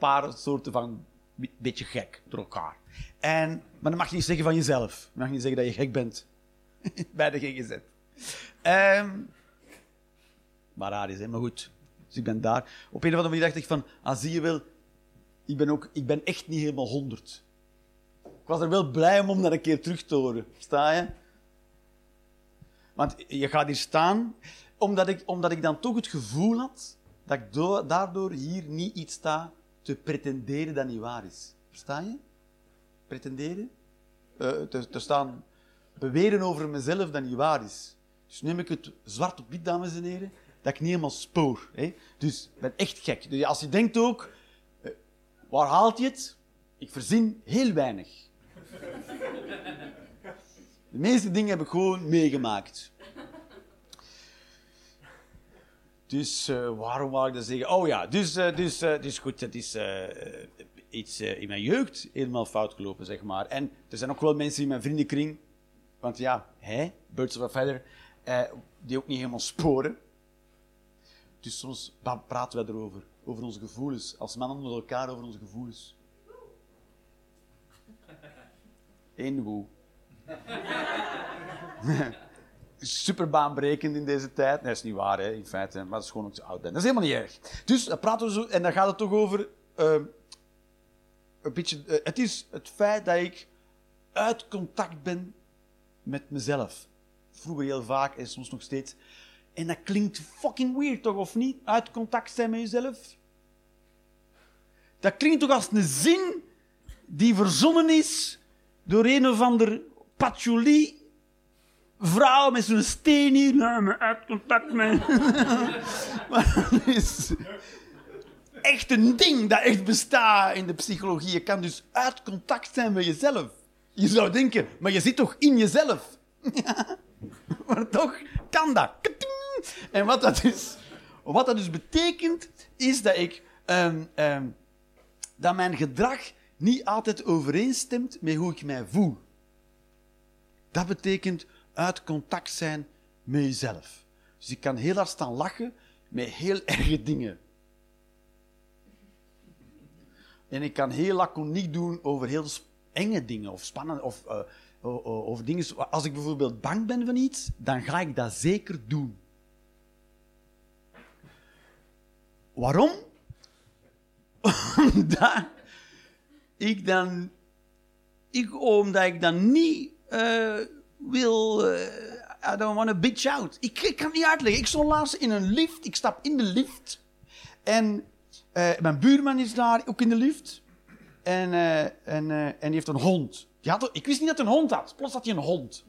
paar soorten van... Een beetje gek door elkaar. En, maar dan mag je niet zeggen van jezelf. Je mag niet zeggen dat je gek bent. Bij de GGZ. Ehm, Maar raar is, hè? maar goed. Dus ik ben daar. Op een of andere manier dacht ik van, ah, zie je wel, ik ben, ook, ik ben echt niet helemaal honderd. Ik was er wel blij om om dat een keer terug te horen. Sta je? Want je gaat hier staan, omdat ik, omdat ik dan toch het gevoel had dat ik do- daardoor hier niet iets sta te pretenderen dat niet waar is. Versta je? Pretenderen? Eh, te, te staan beweren over mezelf dat niet waar is. Dus neem ik het zwart op wit, dames en heren, dat ik niet helemaal spoor. Hè? Dus ik ben echt gek. Dus als je denkt ook, eh, waar haalt je het? Ik verzin heel weinig. De meeste dingen heb ik gewoon meegemaakt. Dus eh, waarom wou ik dat zeggen? Oh ja, dus, eh, dus, dus goed, het is iets in mijn jeugd helemaal fout gelopen, zeg maar. En er zijn ook wel mensen in mijn vriendenkring, want ja, hij, Birds of a Feather, die ook niet helemaal sporen. Dus soms praten we erover, over onze gevoelens, als mannen onder elkaar over onze gevoelens. Eén woe. Super baanbrekend in deze tijd. Nee, dat is niet waar, hè, in feite. Maar dat is gewoon ook zo oud ben. Dat is helemaal niet erg. Dus dan praten we zo, en dan gaat het toch over. eh, een beetje, eh, het is het feit dat ik uit contact ben met mezelf. Vroeger heel vaak en soms nog steeds. En dat klinkt fucking weird, toch, of niet? Uit contact zijn met jezelf. Dat klinkt toch als een zin die verzonnen is door een of ander patchouli vrouw met zo'n steen hier. Maar uit contact met... maar het is echt een ding dat echt bestaat in de psychologie. Je kan dus uit contact zijn met jezelf. Je zou denken, maar je zit toch in jezelf? maar toch kan dat. En wat dat dus, wat dat dus betekent, is dat ik... ehm, ehm, dat mijn gedrag niet altijd overeenstemt met hoe ik mij voel. Dat betekent uit contact zijn met jezelf. Dus ik kan heel hard staan lachen met heel erge dingen. En ik kan heel laconiek doen over heel enge dingen of spannende of eh, over dingen. Als ik bijvoorbeeld bang ben van iets, dan ga ik dat zeker doen. Waarom? Omdat ik dan, ik, omdat ik dan niet eh, wil, eh, I don't want to bitch out. Ik, kan het niet uitleggen. Ik stond laatst in een lift, ik stap in de lift en eh, mijn buurman is daar, ook in de lift. En, eh, en, en die heeft een hond. Die had, ik wist niet dat hij een hond had. Plots had hij een hond.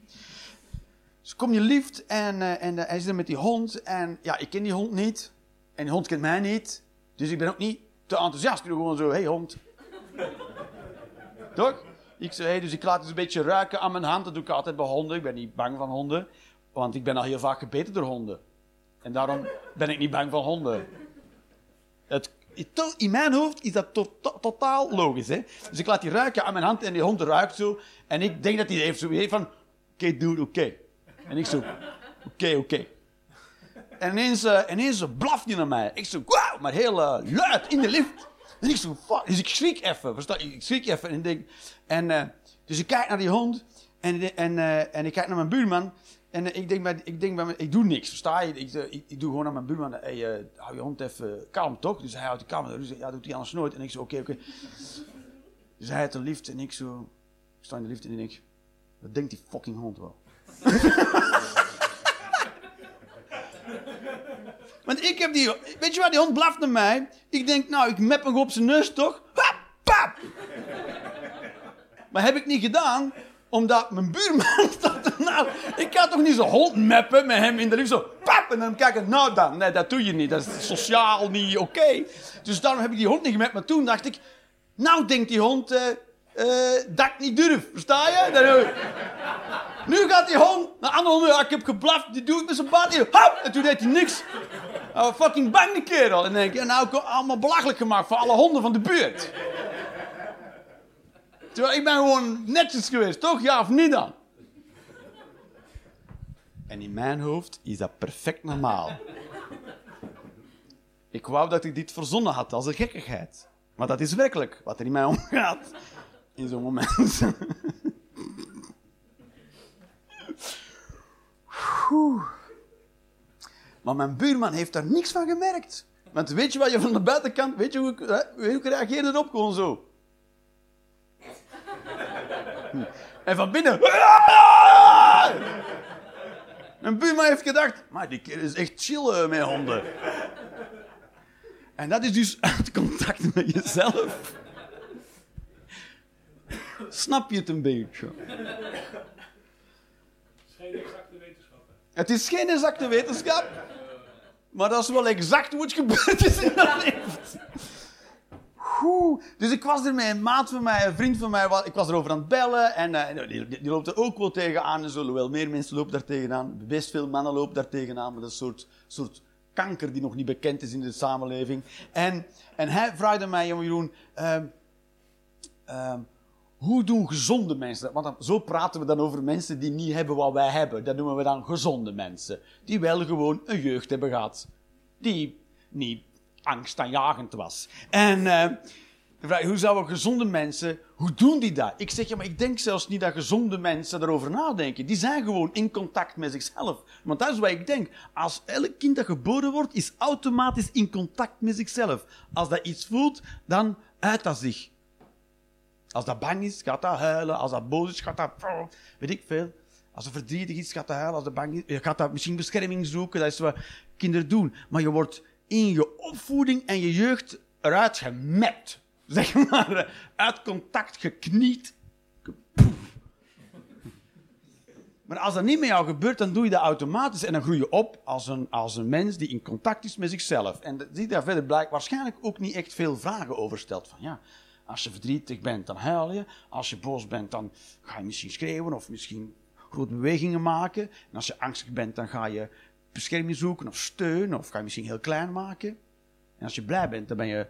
Dus kom je lift en, en hij zit er met die hond. En ja, ik ken die hond niet. En die hond kent mij niet. Dus ik ben ook niet te enthousiast. Ik doe gewoon zo, hey, hond. Toch? Ik zei, hey, dus ik laat het een beetje ruiken aan mijn hand. Dat doe ik altijd bij honden. Ik ben niet bang van honden. Want ik ben al heel vaak gebeten door honden. En daarom ben ik niet bang van honden. Het, in mijn hoofd is dat to- to- totaal logisch. Hè? Dus ik laat die ruiken aan mijn hand en die hond ruikt zo. En ik denk dat hij heeft zo heeft van... Oké, dude, oké. En ik zo... Oké, oké. En ineens, eh, ineens blaft hij naar mij. Ik zo... Maar heel eh, luid in de lift. En ik zo... Fuck. Dus ik schrik even. Ik schrik even en ik denk... En, eh, dus ik kijk naar die hond. En, en, eh, en ik kijk naar mijn buurman. En eh, ik denk, bij, ik denk bij ik doe niks, versta je? Ik, ik, doe gewoon naar mijn buurman, hey, hou je hond even kalm, toch? Dus hij houdt die kalm. Dus ja, doet hij anders nooit. En ik zo, oké, oké. Dus hij uit de lift en ik zo, ik sta in de lift en ik wat denkt die fucking hond wel? Want ik heb die, weet je wat, die hond blaft naar mij. Ik denk, nou, ik mep hem op zijn neus, toch? Hap, pap! Maar heb ik niet gedaan, omdat mijn buurman er nou... Ik kan toch niet zo'n hond meppen met hem in de lift zo... Pap! En dan kijken, nou dan. Nee, dat doe je niet. Dat is sociaal niet oké. Dus daarom heb ik die hond niet gemept. Maar toen dacht ik... Nou denkt die hond eh, eh, dat ik niet durf. Versta je? Dan, nu gaat die hond naar andere honden. Ik heb geblaft. Die doe ik met zijn baard. En toen deed hij niks. Nou, fucking bang die kerel. En denk ik, nou, ik allemaal belachelijk gemaakt voor alle honden van de buurt. Terwijl ik ben gewoon netjes geweest, toch? Ja of niet dan? En in mijn hoofd is dat perfect normaal. Ik wou dat ik dit verzonnen had als een gekkigheid. Maar dat is werkelijk wat er in mij omgaat. In zo'n moment. Maar mijn buurman heeft daar niks van gemerkt. Want weet je wat je van de buitenkant... Weet je hoe ik, hoe ik reageerde erop? Gewoon zo. En van binnen... Mijn buurman heeft gedacht... Maar die kerel is echt chill eh, met honden. En dat is dus uit contact met jezelf. Snap je het een beetje? Het is geen exacte wetenschap. Het is geen exacte wetenschap, maar dat is wel exact hoe het gebeurd is in dat leven. Oeh. Dus ik was er met een maat van mij, een vriend van mij, ik was erover aan het bellen en eh, die, loopt er ook wel tegenaan. En zo, wel meer mensen lopen daar tegenaan, best veel mannen lopen daar tegenaan, maar dat is een soort, soort kanker die nog niet bekend is in de samenleving. En, en hij vraagde mij, jongen Jeroen, ehm, ehm, hoe doen gezonde mensen dat? Want zo praten we dan over mensen die niet hebben wat wij hebben. Dat noemen we dan gezonde mensen. Die wel gewoon een jeugd hebben gehad. Die niet angstaanjagend was. En eh, de vraag, hoe zouden gezonde mensen, hoe doen die dat? Ik zeg, ja, maar ik denk zelfs niet dat gezonde mensen daarover nadenken. Die zijn gewoon in contact met zichzelf. Want dat is wat ik denk. Als elk kind dat geboren wordt, is automatisch in contact met zichzelf. Als dat iets voelt, dan uit dat zich. Als dat bang is, gaat dat huilen. Als dat boos is, gaat dat... Weet ik veel. Als het verdrietig is, gaat dat huilen. Als dat bang is, gaat dat misschien bescherming zoeken. Dat is wat kinderen doen. Maar je wordt in je opvoeding en je jeugd eruit gemapt. Zeg maar. Uit contact gekniet. Maar als dat niet met jou gebeurt, dan doe je dat automatisch. En dan groei je op als een, als een mens die in contact is met zichzelf. En je daar verder blijkt waarschijnlijk ook niet echt veel vragen over stelt. Van ja, als je verdrietig bent, dan huil je. Als je boos bent, dan ga je misschien schreeuwen of misschien grote bewegingen maken. En als je angstig bent, dan ga je bescherming zoeken of steun. Of ga je misschien heel klein maken. En als je blij bent, dan ben je,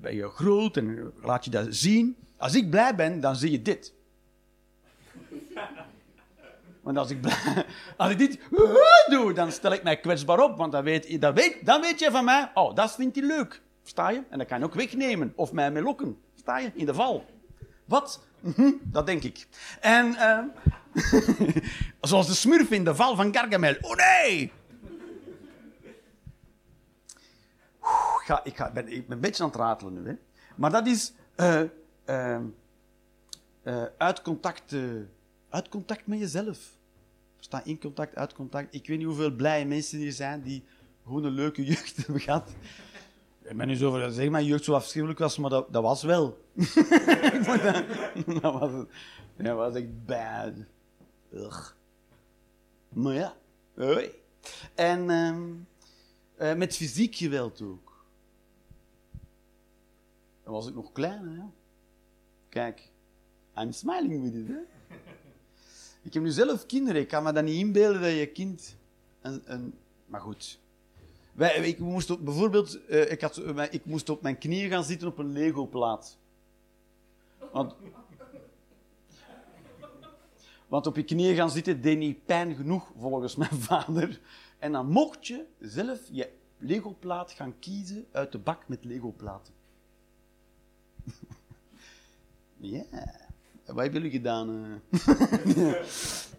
ben je groot en laat je dat zien. Als ik blij ben, dan zie je dit. Want als ik, als ik dit doe, dan stel ik mij kwetsbaar op. Want dan weet, dan, weet, dan weet je van mij, oh, dat vindt hij leuk. Versta je? En dat kan je ook wegnemen. Of mij mee lokken. Versta je? In de val. Wat? Mhm, dat denk ik. En eh, zoals de smurf in de val van Gargamel. Oh nee! Ik, ga, ik, ga, ben, ik een beetje aan het ratelen nu. Hè. Maar dat is eh, uit, contact, eh, uit contact met jezelf. Sta in contact, uit contact. Ik weet niet hoeveel blije mensen hier zijn die gewoon een leuke jeugd hebben gehad. Ik ben nu zo over zeg mijn jeugd zo afschuwelijk was, maar dat, dat was wel. Dat, was, het. dat was echt bad. Ugh. Maar ja, hoi. En ehm, eh, met fysiek geweld ook. Dan was ik nog klein, hè. Kijk, I'm smiling with it, hè. Ik heb nu zelf kinderen, ik kan me dat niet inbeelden dat je kind... Een, maar goed. Ik moest bijvoorbeeld, eh, ik, had, eh, ik moest op mijn knieën gaan zitten op een Lego-plaat. Want, want op je knieën gaan zitten deed niet pijn genoeg, volgens mijn vader. En dan mocht je zelf je Lego-plaat gaan kiezen uit de bak met Lego-platen. Ja, wat hebben jullie gedaan? eh?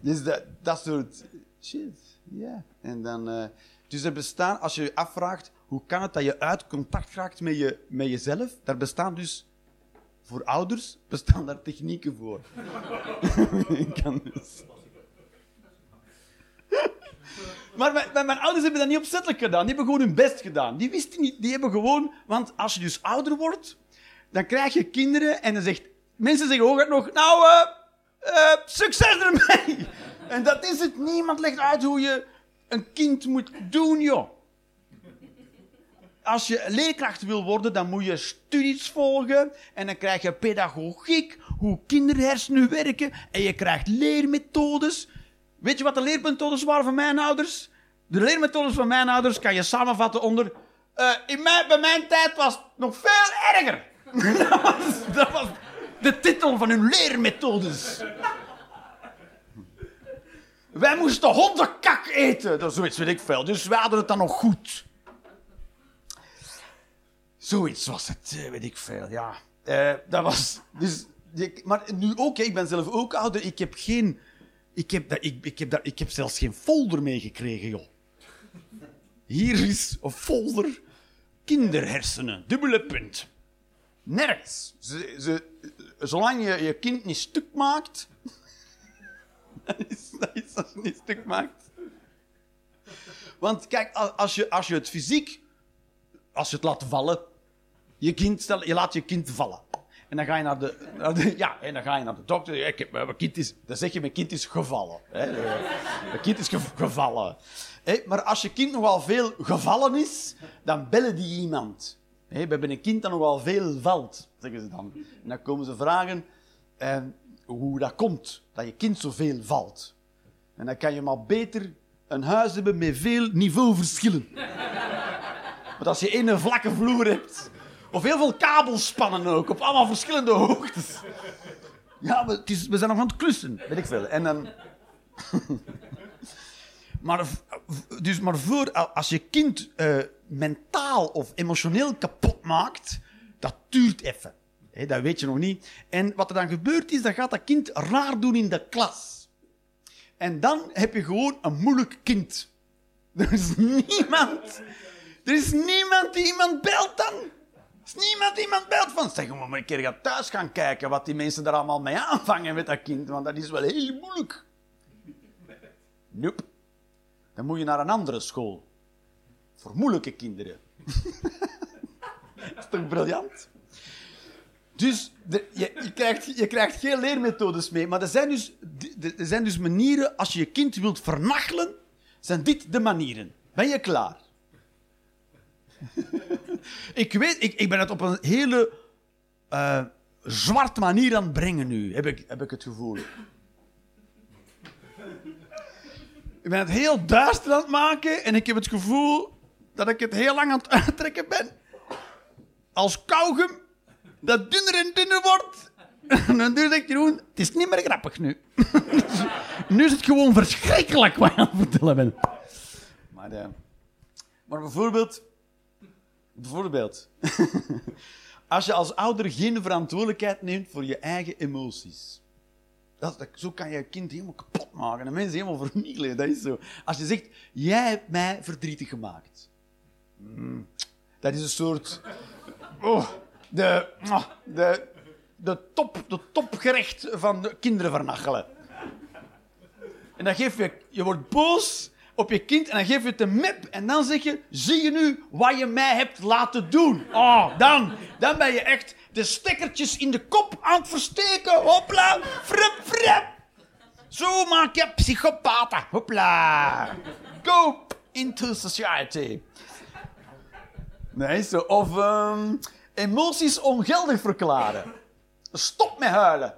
dus dat, dat soort shit, ja. En dan, dus er bestaan, als je je afvraagt, hoe kan het dat je uit contact raakt met, je, met jezelf? Daar bestaan dus, voor ouders, bestaan daar technieken voor. Kan dus. Maar mijn, mijn- mijn ouders hebben dat niet opzettelijk gedaan. Die hebben gewoon hun best gedaan. Die wisten niet, die hebben gewoon... Want als je dus ouder wordt, dan krijg je kinderen en dan zegt... Mensen zeggen hooguit nog, nou, eh, eh, succes ermee. En dat is het. Niemand legt uit hoe je een kind moet doen, joh. Als je leerkracht wil worden, dan moet je studies volgen. En dan krijg je pedagogiek, hoe kinderhersenen werken. En je krijgt leermethodes. Weet je wat de leermethodes waren van mijn ouders? De leermethodes van mijn ouders kan je samenvatten onder... eh, in mijn, bij mijn tijd was het nog veel erger. dat, was, dat was de titel van hun leermethodes. Wij moesten hondenkak eten. Dat zoiets weet ik veel. Dus wij hadden het dan nog goed. Zoiets was het, eh, weet ik veel, ja. Eh, dat was... Dus, maar nu ook, ik ben zelf ook ouder. Ik heb geen... Ik heb, dat, ik, ik, heb ik heb zelfs geen folder meegekregen, joh. Hier is een folder kinderhersenen, dubbele punt. Nergens. Ze, ze, zolang je je kind niet stuk maakt. dat, is, als je niet stuk maakt. Want kijk, als je, als je het fysiek. Als je het laat vallen. Je, kind, stel, je laat je kind vallen. En dan ga je naar de, ja, en dan ga je naar de dokter. Ik mijn kind is, dan zeg je, mijn kind is gevallen. Hè. Mijn kind is ge- gevallen. Maar als je kind nogal veel gevallen is, dan bellen die iemand. We hebben een kind dat nogal veel valt, zeggen ze dan. En dan komen ze vragen eh, hoe dat komt, dat je kind zoveel valt. En dan kan je maar beter een huis hebben met veel niveauverschillen. Want als je één vlakke vloer hebt, of heel veel kabelspannen ook, op allemaal verschillende hoogtes. Ja, we, zijn nog aan het klussen, weet ik veel. En dan... maar, dus, maar voor, als je kind eh, mentaal of emotioneel kapot maakt, dat duurt even. Dat weet je nog niet. En wat er dan gebeurt is, dan gaat dat kind raar doen in de klas. En dan heb je gewoon een moeilijk kind. Er is niemand... Er is niemand die iemand belt dan. Er is niemand die iemand belt van. Zeg, maar een keer gaan thuis gaan kijken wat die mensen er allemaal mee aanvangen met dat kind. Want dat is wel heel moeilijk. Nope. Dan moet je naar een andere school. Voor moeilijke kinderen. dat is toch briljant? Dus je, je, krijgt, je krijgt geen leermethodes mee. Maar er zijn, dus, er zijn dus manieren, als je je kind wilt vernachelen, zijn dit de manieren. Ben je klaar? ik weet, ik, ik ben het op een hele eh zwart manier aan het brengen nu, heb ik, heb ik het gevoel. ik ben het heel duister aan het maken en ik heb het gevoel dat ik het heel lang aan het uittrekken ben. Als kauwgum dat dunner en dunner wordt. En dan ik Jeroen, het is niet meer grappig nu. nu is het gewoon verschrikkelijk wat je aan het vertellen bent. Maar, eh, maar bijvoorbeeld... Bijvoorbeeld... als je als ouder geen verantwoordelijkheid neemt voor je eigen emoties. Dat, dat- zo kan je je kind helemaal kapot maken en mensen helemaal vernielen. Dat is zo. Als je zegt, jij hebt mij verdrietig gemaakt. Mm, dat is een soort... Oh, de, ah, de, de, top, de topgerecht van de kinderen vernachelen. En dan geef je, je wordt boos op je kind en dan geef je het een mep en dan zeg je, zie je nu wat je mij hebt laten doen? Oh, dan, dan ben je echt de stekkertjes in de kop aan het versteken. Hopla, frup, frup. Zo maak je psychopaten. Hopla. Go into society. Nee, zo. Of ehm, emoties ongeldig verklaren. Stop met huilen.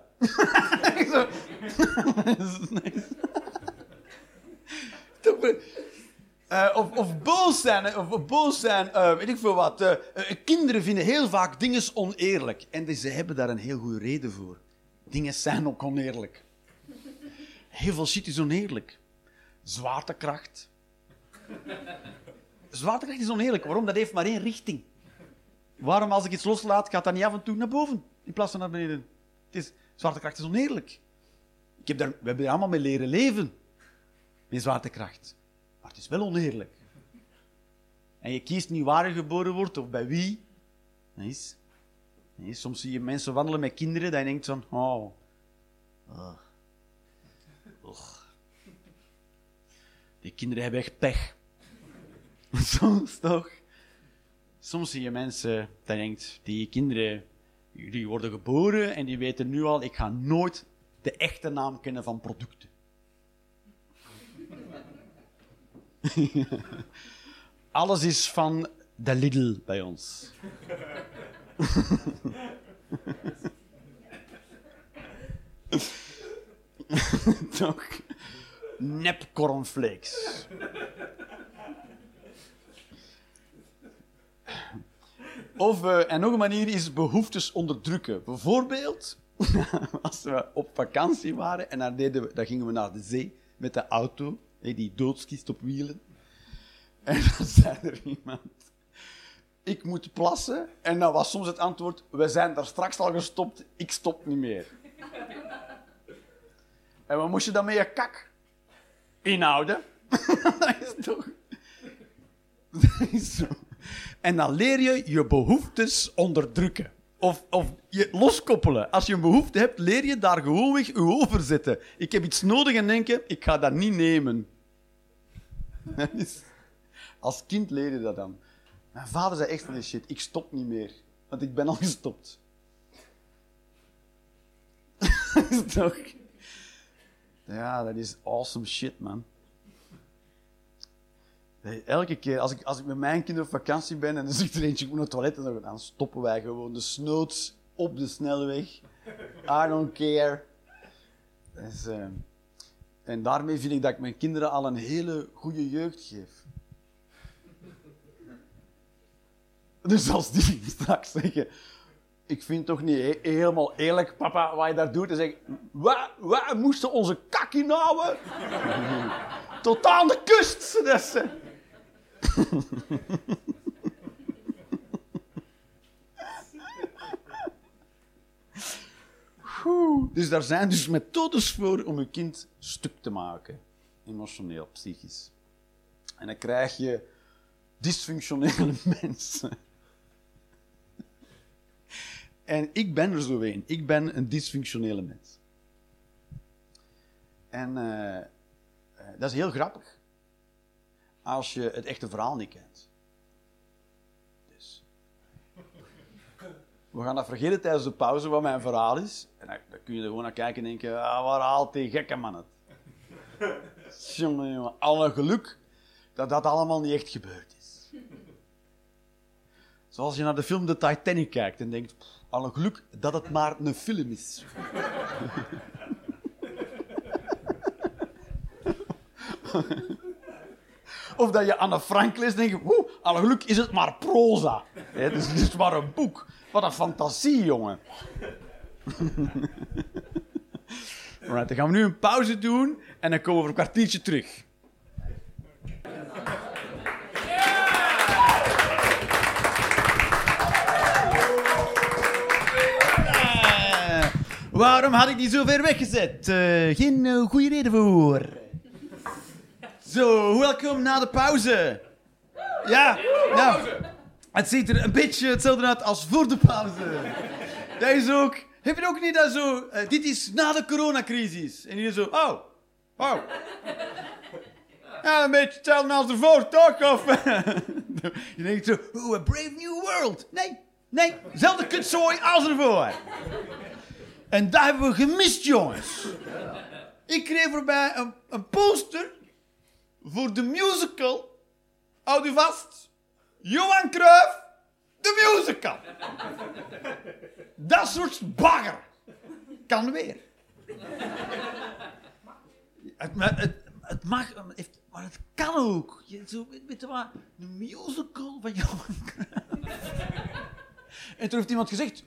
Eh, of, of boos zijn, hè, of, boos zijn, eh, weet ik veel wat. eh, eh, kinderen vinden heel vaak dingen oneerlijk. En ze hebben daar een heel goede reden voor. Dingen zijn ook oneerlijk. Heel veel shit is oneerlijk. Zwaartekracht. Zwaartekracht is oneerlijk. Waarom? Dat heeft maar één richting. Waarom, als ik iets loslaat, gaat dat niet af en toe naar boven in plaats van naar beneden? Het is, zwaartekracht is oneerlijk. Ik heb daar, we hebben er allemaal mee leren leven. Met zwaartekracht. Maar het is wel oneerlijk. En je kiest niet waar je geboren wordt of bij wie. Nee, nee, soms zie je mensen wandelen met kinderen dat je denkt van... Oh. Die kinderen hebben echt pech. Soms toch? Soms zie je mensen dat denkt, die kinderen die worden geboren en die weten nu al, ik ga nooit de echte naam kennen van producten. Alles is van de Lidl bij ons. Toch? Nep cornflakes. Of, eh, en nog een manier is behoeftes onderdrukken. Bijvoorbeeld, als we op vakantie waren en dan, deden we, dan gingen we naar de zee met de auto, die doodskist op wielen. En dan zei er iemand, ik moet plassen. En dan was soms het antwoord, we zijn daar straks al gestopt, ik stop niet meer. en wat moest je dan met je kak inhouden? dat is toch... Dat is zo. En dan leer je je behoeftes onderdrukken. Of, of je loskoppelen. Als je een behoefte hebt, leer je daar gewoonweg je over zetten. Ik heb iets nodig en denken, ik ga dat niet nemen. Als kind leer je dat dan. Mijn vader zei echt van die shit, ik stop niet meer. Want ik ben al gestopt. Toch... Ja, dat is awesome shit, man. Elke keer als ik, als ik met mijn kinderen op vakantie ben en dan zegt er eentje, ik moet naar het toilet, en dan, stoppen wij gewoon de snoots op de snelweg. I don't care. Dus, eh, en daarmee vind ik dat ik mijn kinderen al een hele goede jeugd geef. Dus als die straks zeggen, ik vind toch niet he- helemaal eerlijk, papa, wat je daar doet, dan zeg ik, wij, wij moesten onze kak inhouden. Tot aan de kust. Is, eh. Dus daar zijn dus methodes voor om je kind stuk te maken. Emotioneel, psychisch. En dan krijg je dysfunctionele mensen. En ik ben er zo een. Ik ben een dysfunctionele mens. En eh, eh, dat is heel grappig. Als je het echte verhaal niet kent. Dus. We gaan dat vergeten tijdens de pauze wat mijn verhaal is. En dan, dan kun je er gewoon naar kijken en denken, ah, waar haalt die gekke man het? jongen, alle geluk dat dat allemaal niet echt gebeurd is. Zoals je naar de film The Titanic kijkt en denkt, alle geluk dat het maar een film is. Of dat je Anne Frank leest en denkt, woe, alle geluk is het maar proza. Hè, Het is, maar een boek. Wat een fantasie, jongen. Alright, dan gaan we nu een pauze doen en dan komen we over een kwartiertje terug. Waarom had ik die zo ver weggezet? Eh, geen eh, goede reden voor. Zo, welkom na de pauze. Ja, nou, het ziet er een beetje hetzelfde uit als voor de pauze. Dat is ook, heb je ook niet dat zo, eh, dit is na de coronacrisis. En hier zo, oh, oh. Ja, een beetje hetzelfde als ervoor, toch? Of, je denkt zo, oh, a brave new world. Nee, nee, zelfde kutzooi als ervoor. En dat hebben we gemist, jongens. Ik kreeg voorbij een, een poster voor de musical. Houd u vast. Johan Cruijff, de musical. Dat soort bagger kan weer. Het, het, het mag, maar het kan ook. Je, zo, weet je wat, een musical van Johan Cruijff. En toen heeft iemand gezegd,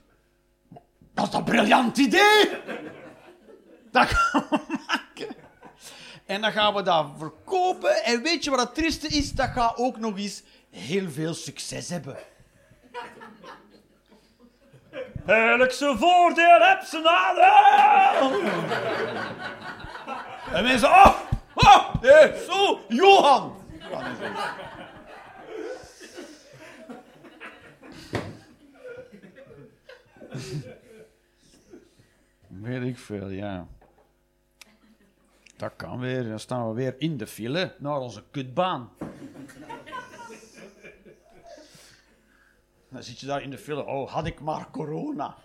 dat is een briljant idee. Dat maken. En dan gaan we dat verkopen. En weet je wat het trieste is? Dat gaat ook nog eens heel veel succes hebben. Elk zijn voordeel heb zijn nadeel. En mensen, oh, oh, nee, zo, Johan. Weet ik veel, ja. Dat kan weer. Dan staan we weer in de file naar onze kutbaan. Dan zit je daar in de file. Oh, had ik maar corona.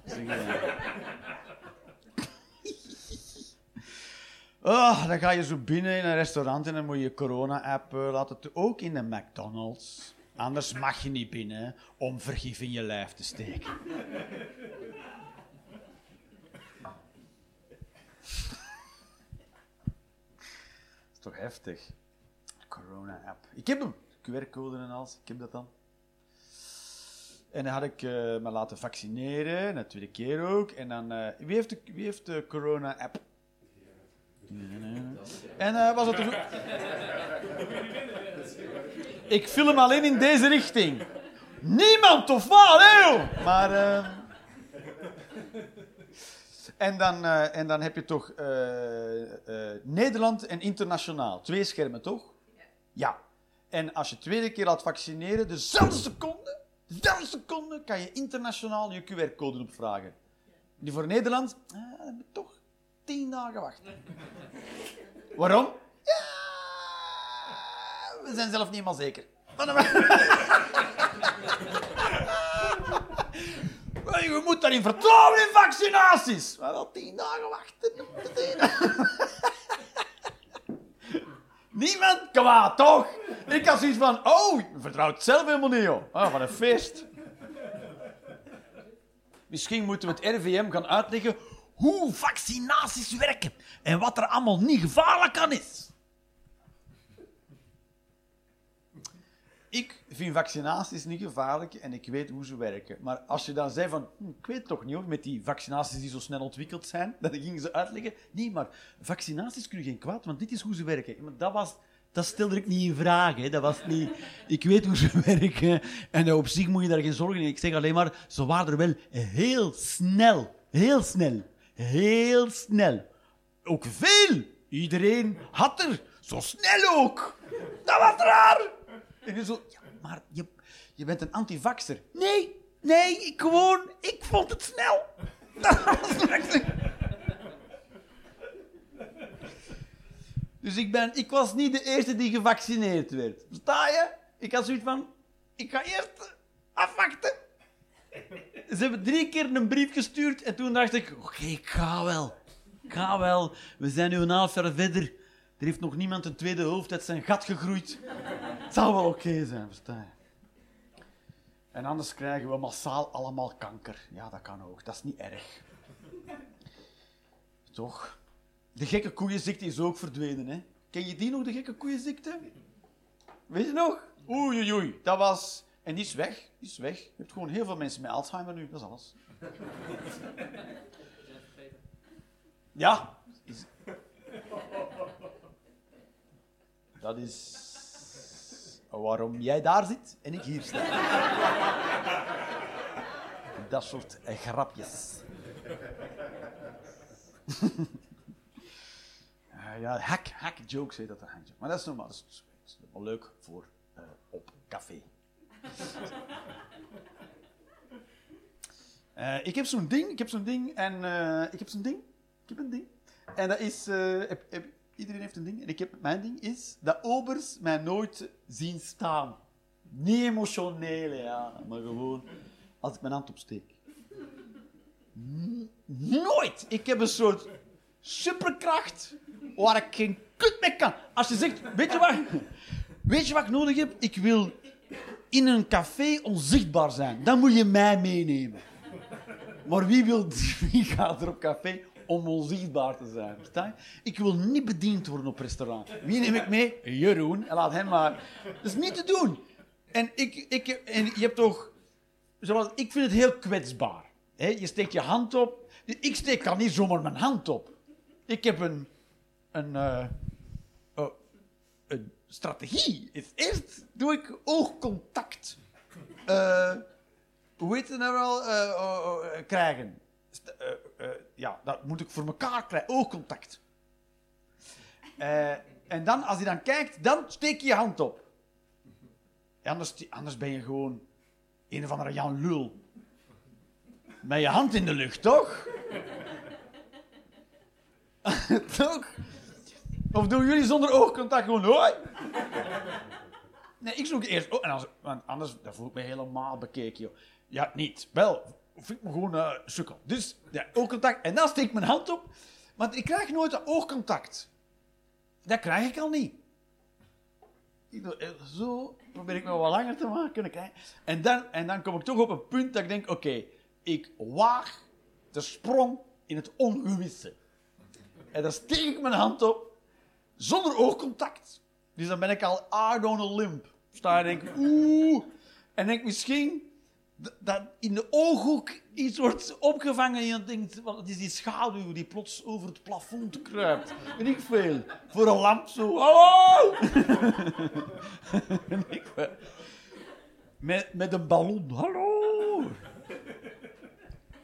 Oh, dan ga je zo binnen in een restaurant en dan moet je corona-app eh, laten. Ook in de McDonald's. Anders mag je niet binnen om vergif in je lijf te steken. Dat is toch heftig. Corona-app. Ik heb hem. QR-code en alles. Ik heb dat dan. En dan had ik eh, me laten vaccineren. De tweede keer ook. En dan... eh, wie, heeft de, wie heeft de corona-app? En eh, was het... er- Ik film alleen in deze richting. Niemand of wat, hè? Maar... En dan, eh, en dan heb je toch eh, eh, Nederland en internationaal. Twee schermen, toch? Ja. En als je tweede keer laat vaccineren, dezelfde seconde, dezelfde seconde kan je internationaal je QR-code opvragen. Die voor Nederland, ah, dan heb je toch tien dagen wachten. Waarom? Ja, we zijn zelf niet helemaal zeker. Je moet daarin vertrouwen in vaccinaties. Maar wel tien dagen wachten. Niemand kwaad, toch? Ik had zoiets van, oh, je vertrouwt zelf helemaal niet, joh. Ah, wat een feest. Misschien moeten we het RVM gaan uitleggen hoe vaccinaties werken en wat er allemaal niet gevaarlijk aan is. Ik vind vaccinaties niet gevaarlijk en ik weet hoe ze werken. Maar als je dan zei van, hm, ik weet toch niet hoor, met die vaccinaties die zo snel ontwikkeld zijn, dan gingen ze uitleggen, nee, maar vaccinaties kunnen geen kwaad, want dit is hoe ze werken. Maar dat was... Dat stelde ik niet in vraag. Hè. Dat was niet... Ik weet hoe ze werken en op zich moet je daar geen zorgen in. Ik zeg alleen maar, ze waren er wel heel snel. Heel snel. Heel snel. Ook veel. Iedereen had er. Zo snel ook. Dat was raar. En zo, ja, maar je, je bent een antivaxer. Nee, nee, ik gewoon, ik vond het snel. Dus ik, ben, ik was niet de eerste die gevaccineerd werd. Versta je? Ik had zoiets van, ik ga eerst afwachten. Ze hebben drie keer een brief gestuurd en toen dacht ik, oké, ik ga wel. Ik ga wel. We zijn nu een half jaar verder. Er heeft nog niemand een tweede hoofd uit zijn gat gegroeid. Het zal wel oké zijn, versta je? En anders krijgen we massaal allemaal kanker. Ja, dat kan ook. Dat is niet erg. Toch? De gekke koeienziekte is ook verdwenen, hè? Ken je die nog, de gekke koeienziekte? Weet je nog? Oei, oei, oei. Dat was... En die is weg. Die is weg. Je hebt gewoon heel veel mensen met Alzheimer nu. Dat is alles. Ja. Dat is waarom jij daar zit en ik hier sta. Dat soort grapjes. Eh, ja, hack, hack jokes heet dat. Maar dat is normaal. Dat is, wel leuk voor eh, op café. Eh, ik heb zo'n ding, ik heb zo'n ding en eh, ik heb zo'n ding. Ik heb een ding. En dat is, heb- iedereen heeft een ding. En ik heb, mijn ding is dat obers mij nooit zien staan. Niet emotioneel, ja, maar gewoon als ik mijn hand opsteek. Nooit! Ik heb een soort superkracht waar ik geen kut mee kan. Als je zegt, weet je wat, weet je wat ik nodig heb? Ik wil in een café onzichtbaar zijn. Dan moet je mij meenemen. Maar wie, wil, wie gaat er op café om onzichtbaar te zijn? Ik wil niet bediend worden op restaurant. Wie neem ik mee? Jeroen. En laat hem maar. Dat is niet te doen. En, ik, ik, en je hebt toch... Zoals, ik vind het heel kwetsbaar. je steekt je hand op. Ik steek dan niet zomaar mijn hand op. Ik heb een... Een, eh, oh, strategie. Eerst doe ik oogcontact. Eh, hoe heet het nou wel? Eh, oh, oh, krijgen. Eh, eh, ja, dat moet ik voor elkaar krijgen. Oogcontact. Eh, en dan, als hij dan kijkt, dan steek je je hand op. Anders, anders ben je gewoon een of andere Jan Lul. Met je hand in de lucht, toch? toch? Of doen jullie zonder oogcontact gewoon hoi? Nee, ik zoek eerst. Oh, en want anders dan voel ik me helemaal bekeken, joh. Ja, niet. Wel, voel ik me gewoon eh sukkel. Dus, oogcontact. En dan steek ik mijn hand op. Want ik krijg nooit oogcontact. Dat krijg ik al niet. Eh, zo probeer ik me wat langer te maken. En dan, en dan kom ik toch op een punt dat ik denk, oké, ik waag de sprong in het ongewisse. En dan steek ik mijn hand op, zonder oogcontact. Dus dan ben ik al out on a limb. Sta en denk, oeh. En denk misschien dat in de ooghoek iets wordt opgevangen. En je denkt, wat het is die schaduw die plots over het plafond kruipt. Weet ik veel. Voor een lamp zo. Hallo! Met, met een ballon. Hallo!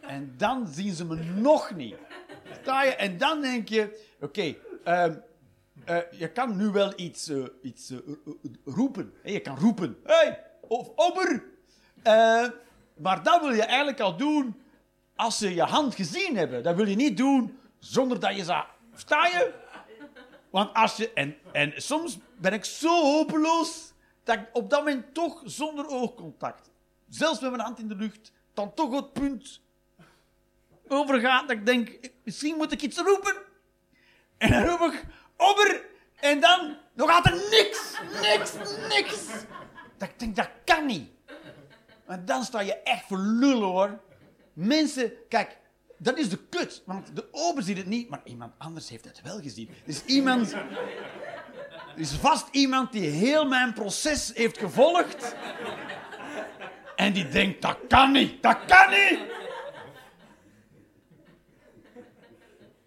En dan zien ze me nog niet. Sta je? En dan denk je, oké, ehm, eh, je kan nu wel iets, eh, iets eh, roepen. Je kan roepen. Hey, of ober. Eh, maar dat wil je eigenlijk al doen als ze je hand gezien hebben. Dat wil je niet doen zonder dat je ze... Sta je? Want als je... En, en soms ben ik zo hopeloos dat ik op dat moment toch zonder oogcontact, zelfs met mijn hand in de lucht, dan toch het punt overgaat dat ik denk, misschien moet ik iets roepen. En dan roep ik, ober, en dan nog altijd niks, niks, niks. Dat ik denk, dat kan niet. En dan sta je echt voor lullen, hoor. Mensen, kijk, dat is de kut. Want de ober ziet het niet, maar iemand anders heeft het wel gezien. Dus iemand... Er is vast iemand die heel mijn proces heeft gevolgd. En die denkt, dat kan niet, dat kan niet.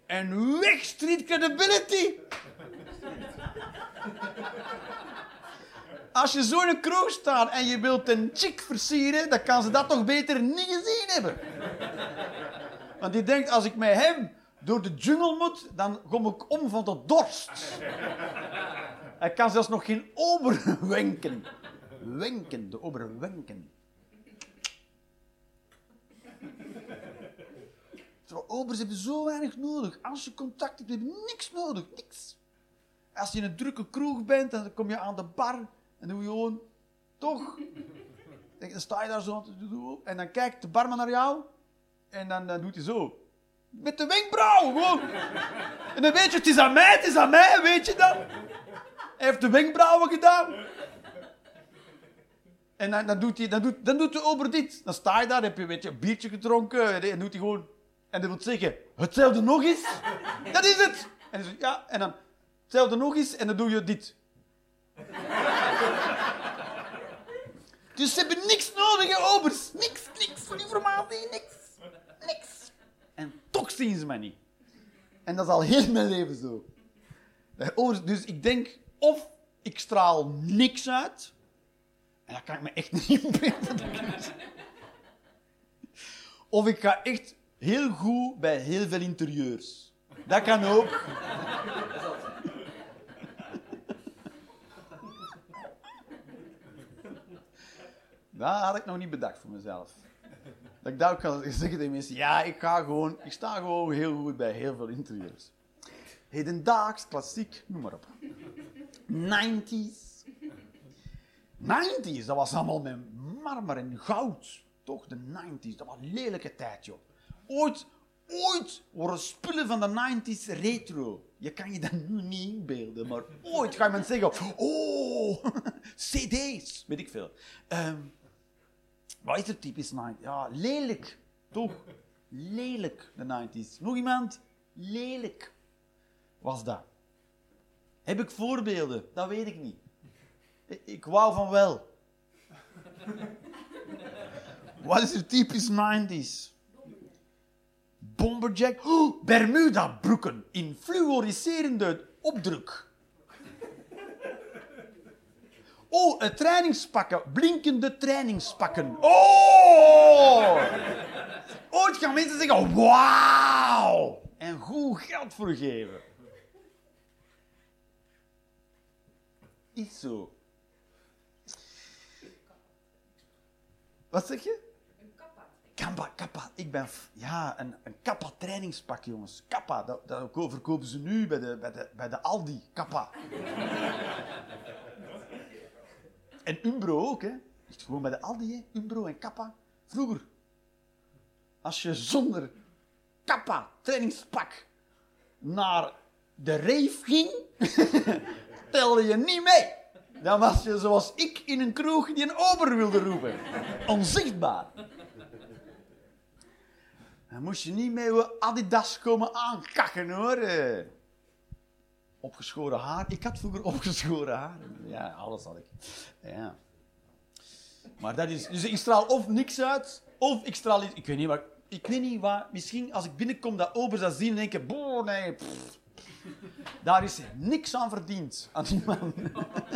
En weg street credibility. Als je zo in een kroeg staat en je wilt een chick versieren, dan kan ze dat toch beter niet gezien hebben. Want die denkt, als ik met hem door de jungle moet, dan kom ik om van de dorst. Hij kan zelfs nog geen ober wenken. Wenken, de ober wenken. Zo, obers hebben zo weinig nodig. Als je contact hebt, heb je niks nodig. Niks. Als je in een drukke kroeg bent, dan kom je aan de bar en doe je gewoon, toch? Dan sta je daar zo en dan kijkt de barman naar jou en dan, dan doet hij zo. Met de wenkbrauw. En dan weet je, het is aan mij, het is aan mij, weet je dan? Hij heeft de wenkbrauwen gedaan. En dan, dan, doet hij, dan, doet, dan doet de ober dit. Dan sta je daar, heb je weet je, een biertje gedronken. En doet hij gewoon... En dat wil zeggen, hetzelfde nog eens. Dat is het. En, dan, ja, en dan hetzelfde nog eens. En dan doe je dit. Dus ze hebben niks nodig, obers. Niks, niks informatie, niks. Niks. En toch zien ze mij niet. En dat is al heel mijn leven zo. Obers- Dus ik denk, of ik straal niks uit. En dat kan ik me echt niet inbeelden. Of ik ga echt heel goed bij heel veel interieurs. Dat kan ook. Dat had ik nog niet bedacht voor mezelf. Dat ik dat ook ga zeggen tegen mensen. Ja, ik ga gewoon, ik sta gewoon heel goed bij heel veel interieurs. Hedendaags, klassiek, noem maar op. 90s. 90s, dat was allemaal met marmer en goud. Toch, de 90s, dat was een lelijke tijd, joh. Ooit, ooit worden spullen van de 90s retro. Je kan je dat nu niet inbeelden, maar ooit ga je mensen zeggen: Oh, CD's, weet ik veel. Wat is het typisch 90s? Ja, lelijk, toch? Lelijk, de 90s. Nog iemand? Lelijk was dat. Heb ik voorbeelden? Dat weet ik niet. Ik- Ik wou van wel. Wat is er typisch 90s? Bomberjack. Oh, Bermuda broeken in fluoriserende opdruk. Oh, eh, trainingspakken. Blinkende trainingspakken. Oh! Ooit gaan mensen zeggen, wauw! En goed geld voor geven. Is zo. Wat zeg je? Kappa, kappa. Ik ben... Ja, een, een kappa trainingspak, jongens. Kappa, dat, dat ko- verkopen ze nu bij de, bij de, bij de Aldi. Kappa. En Umbro ook, hè. Echt gewoon bij de Aldi, hè. Umbro en kappa. Vroeger. Als je zonder kappa trainingspak naar de reef ging, telde je niet mee. Dan was je zoals ik in een kroeg die een ober wilde roepen. Onzichtbaar. Dan moest je niet met je Adidas komen aankakken, hoor. Opgeschoren haar. Ik had vroeger opgeschoren haar. Ja, alles had ik. Ja. Maar dat is... Dus ik straal of niks uit, of ik straal iets... Ik weet niet waar... Ik weet niet waar... Misschien als ik binnenkom dat obers dat zien, denk ik... Boah, nee... Daar is niks aan verdiend, aan die man.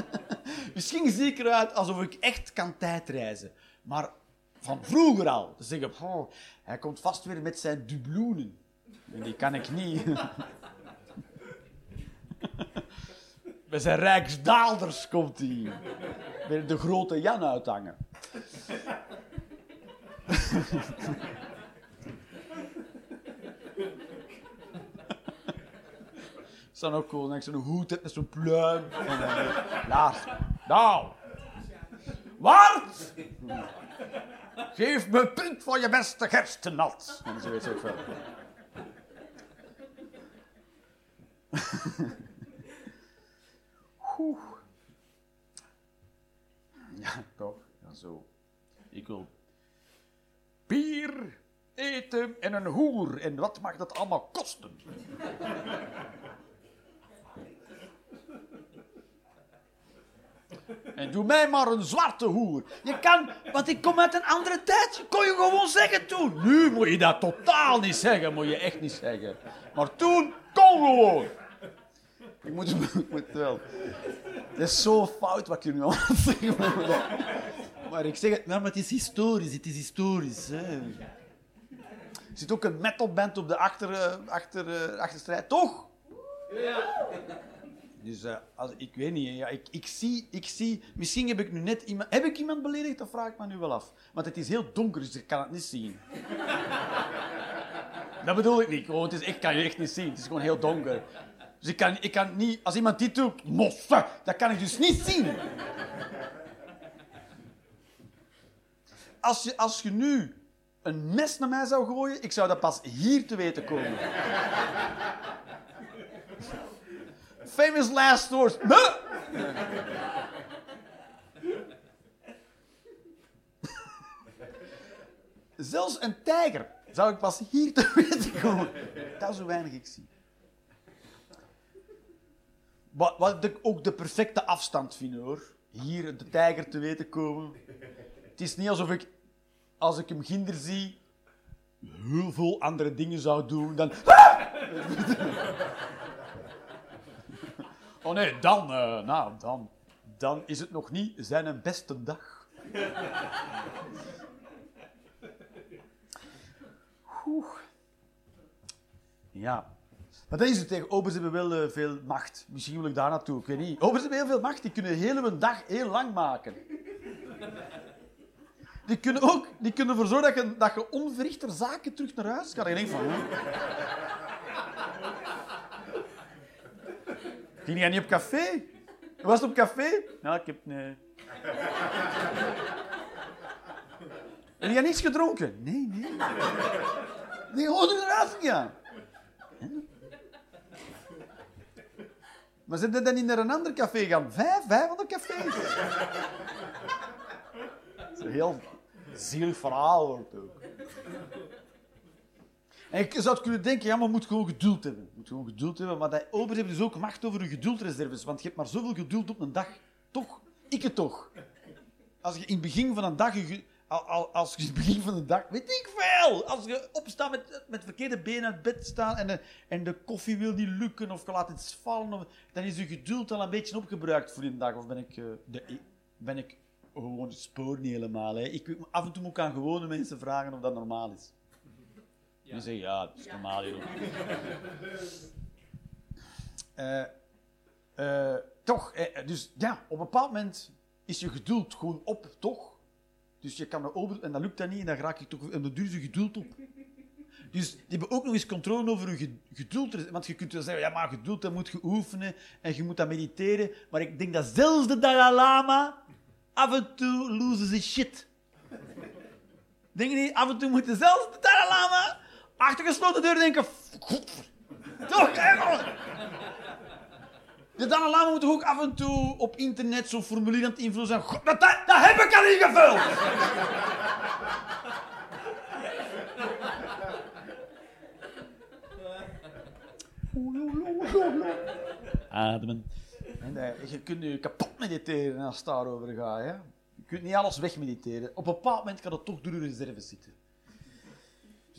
Misschien zie ik eruit alsof ik echt kan tijdreizen. Maar van vroeger al. Te zeggen, "Oh, hij komt vast weer met zijn dubloenen. En die kan ik niet. Met zijn rijksdaalders komt hij. Met de grote Jan uithangen. Dat is dan ook cool. Ik zo'n hoed met zo'n pluim. En, eh. Nou. Wat? Geef me punt voor je beste gerstennat. En zo weet veel. Oeh. Ja, toch? Ja, zo. Ik wil bier, eten en een hoer. En wat mag dat allemaal kosten? En doe mij maar een zwarte hoer. Je kan, want ik kom uit een andere tijd. Kon je gewoon zeggen toen. Nu moet je dat totaal niet zeggen. Moet je echt niet zeggen. Maar toen, kon gewoon. Ik moet, ik wel. Het is zo fout wat ik nu aan het zeggen. Maar ik zeg het, nou, maar het is historisch. Het is historisch. Hè. Er zit ook een metalband op de achter, eh, achter, eh, achterstrijd, toch? Dus eh, als, ik weet niet, ja, ik, ik, zie, ik zie... Misschien heb ik nu net iemand... Heb ik iemand beledigd? Dat vraag ik me nu wel af. Want het is heel donker, dus ik kan het niet zien. dat bedoel ik niet. Gewoon, het is, ik kan je echt niet zien. Het is gewoon heel donker. Dus ik kan, ik kan niet... Als iemand dit doet, moffen, dat kan ik dus niet zien. Als je, als je nu een mes naar mij zou gooien, ik zou dat pas hier te weten komen. Famous last words. Huh? Zelfs een tijger zou ik pas hier te weten komen. Dat is hoe weinig ik zie. Wat, ik ook de perfecte afstand vind hoor. Hier de tijger te weten komen. Het is niet alsof ik, als ik hem ginder zie, heel veel andere dingen zou doen dan. Oh nee, dan, eh, nou, dan, dan is het nog niet zijn beste dag. Oeh. Ja. Maar dat is het tegen. Obers hebben wel eh, veel macht. Misschien wil ik daar naartoe, ik weet niet. Obers hebben heel veel macht. Die kunnen de hele dag heel lang maken. Die kunnen ook die kunnen ervoor zorgen dat je, dat je onverrichter zaken terug naar huis gaat. En je denkt van... Ging jij niet op café? Was het op café? Nou, ik heb... Nee. Heb jij niks gedronken? Nee, nee. Nee, gewoon eruit gegaan. Maar er dan niet naar een ander café gaan? Vijf, vijfhonderd cafés. Dat is een heel zielig verhaal wordt ook. En je zou kunnen denken, ja, maar moet gewoon geduld hebben. Moet gewoon geduld hebben, maar dat obers hebben dus ook macht over je geduldreserves, want je hebt maar zoveel geduld op een dag. Toch? Ik het toch. Als je in het begin van een dag... je- Als je in het begin van de dag... Weet ik veel! Als je opstaat met, met verkeerde benen uit bed staan en de, en de koffie wil niet lukken of je laat iets vallen, of, dan is je geduld al een beetje opgebruikt voor die dag. Of ben ik, eh, de, ben ik gewoon het spoor niet helemaal. Hè? Ik, af en toe moet ik aan gewone mensen vragen of dat normaal is. Die zeggen, ja, dat is normaal hier ook. Eh, eh, toch, dus ja, op een bepaald moment is je geduld gewoon op, toch? Dus je kan er over, en dan lukt dat niet, en dan raak je toch, en dan duurt je geduld op. Dus die hebben ook nog eens controle over ge- geduld. Want je kunt wel zeggen, ja, maar geduld, dat moet je oefenen en je moet dat mediteren. Maar ik denk dat zelfs de Dalai Lama af en toe loses his shit. Denk je niet, af en toe moet je zelfs de Dalai Lama achter gesloten deur denken. Toch, De Dalai Lama moet ook af en toe op internet zo'n formulier aan het invullen zijn. God, dat, dat, heb ik al ingevuld! Ademen. En, eh, je kunt je kapot mediteren als het daarover gaat. Hè? Je kunt niet alles wegmediteren. Op een bepaald moment kan het toch door je reserves zitten.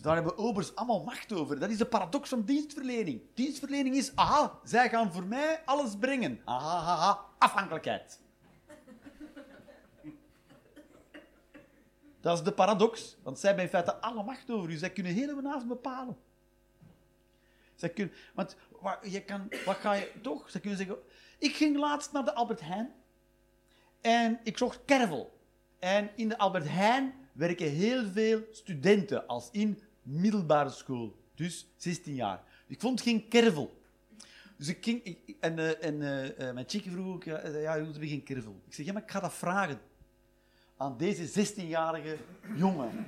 Daar hebben obers allemaal macht over. Dat is de paradox van dienstverlening. Dienstverlening is, aha, zij gaan voor mij alles brengen. Aha, aha, afhankelijkheid. Dat is de paradox, want zij hebben in feite alle macht over u. Zij kunnen helemaal naast bepalen. Zij kunnen, want wat, je kan, wat ga je toch? Zij kunnen zeggen, Ik ging laatst naar de Albert Heijn en ik zocht kervel. En in de Albert Heijn werken heel veel studenten, als in middelbare school. Dus 16 jaar. Ik vond geen kervel. Dus ik ging... en eh, eh, eh, mijn chick vroeg ook, ja, ja, hoe hebben geen kervel? Ik zeg, ja, maar ik ga dat vragen aan deze 16-jarige jongen.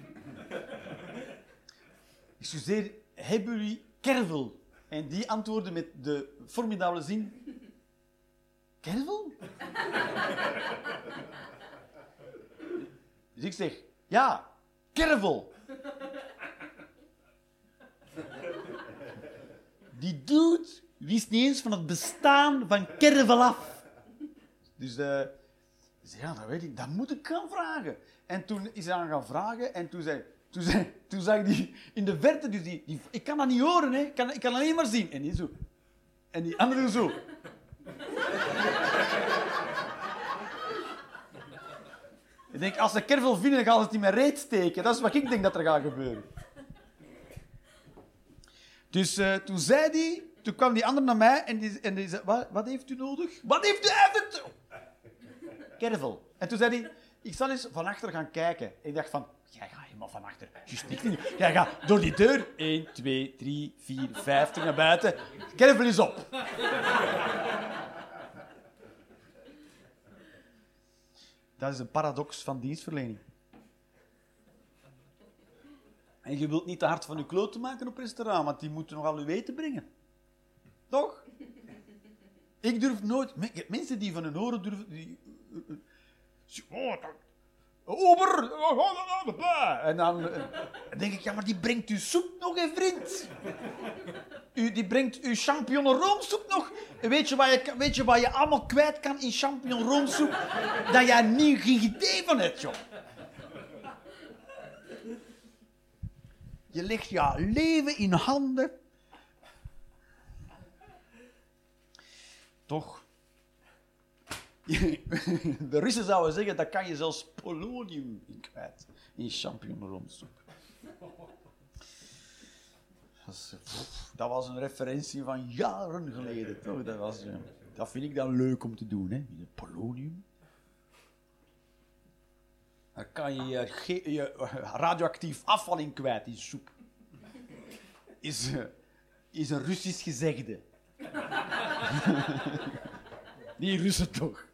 Ik studeer, hebben jullie kervel? En die antwoordde met de formidabele zin... Kervel? Dus ik zeg, ja, kervel. Die dude wist niet eens van het bestaan van kervel af. Dus eh, ik zei, ja, dat weet ik, dat moet ik gaan vragen. En toen is hij aan gaan vragen en toen zei... Toen, zei, toen zag die in de verte, dus die, die, ik kan dat niet horen, hè. Ik, kan, ik kan alleen maar zien. En die zo. En die andere zo. Ik denk, als ze kervel vinden, dan gaan ze het in mijn reet steken. Dat is wat ik denk dat er gaat gebeuren. Dus eh, toen zei die, toen kwam die ander naar mij en die, en die zei, wat, wat heeft u nodig? Wat heeft u even... Kervel. En toen zei hij, ik zal eens van achter gaan kijken. Ik dacht van, jij gaat helemaal van achter. Juist niet. niet. Jij gaat door die deur. 1, 2, 3, 4, 5, terug naar buiten. Kervel is op. Dat is een paradox van dienstverlening. En je wilt niet te hard van je kloot maken op restaurant, want die moeten nogal uw eten brengen. Toch? Ik durf nooit... me- Mensen die van hun oren durven... Die, oh, dat- Ober! En dan eh, denk ik, ja, maar die brengt uw soep nog, hè, vriend. U, die brengt uw champignon roomsoep nog. Weet je, wat je, weet je wat je allemaal kwijt kan in champignon roomsoep? Dat jij niet geen idee van hebt, joh. Je legt je leven in handen. Toch? De Russen zouden zeggen, dat kan je zelfs polonium in kwijt. In champignon roomsoep. Dat, was een referentie van jaren geleden, toch? Dat, was, eh, dat vind ik dan leuk om te doen, hè? Polonium. Dan kan je je, radioactief afval in kwijt in soep. Is, eh, is een Russisch gezegde. Die Russen toch.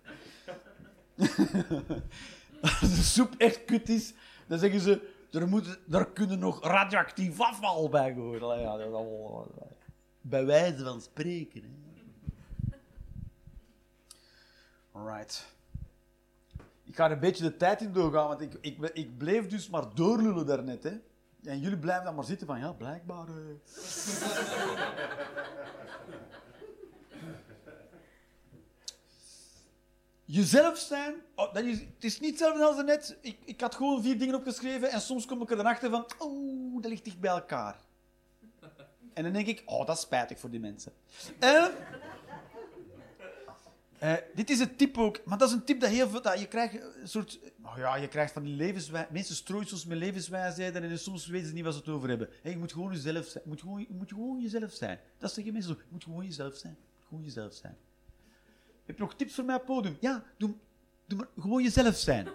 Als de soep echt kut is, dan zeggen ze, er, moet, er kunnen nog radioactief afval bij horen. Ja, dat is eh, bij wijze van spreken. Hè. Alright. Ik ga een beetje de tijd in doorgaan, want ik, ik, ik bleef dus maar doorlullen daarnet. Hè. En jullie blijven dan maar zitten van, ja, blijkbaar... eh. Jezelf zijn, oh, dat is, het is niet hetzelfde als net. Ik, ik had gewoon vier dingen opgeschreven en soms kom ik er dan achter van, oh, dat ligt dicht bij elkaar. En dan denk ik, oh, dat is spijtig voor die mensen. En, eh, dit is een tip ook, maar dat is een tip dat heel veel, dat je krijgt een soort, oh ja, je krijgt van die levenswijze, mensen strooien soms met levenswijsheden en soms weten ze niet wat ze het over hebben. Hey, je moet gewoon jezelf zijn, je moet gewoon, je moet gewoon jezelf zijn. Dat zeggen mensen zo, je moet gewoon jezelf zijn, je moet gewoon jezelf zijn. Heb je nog tips voor mij op het podium? Ja, doe, doe maar gewoon jezelf zijn.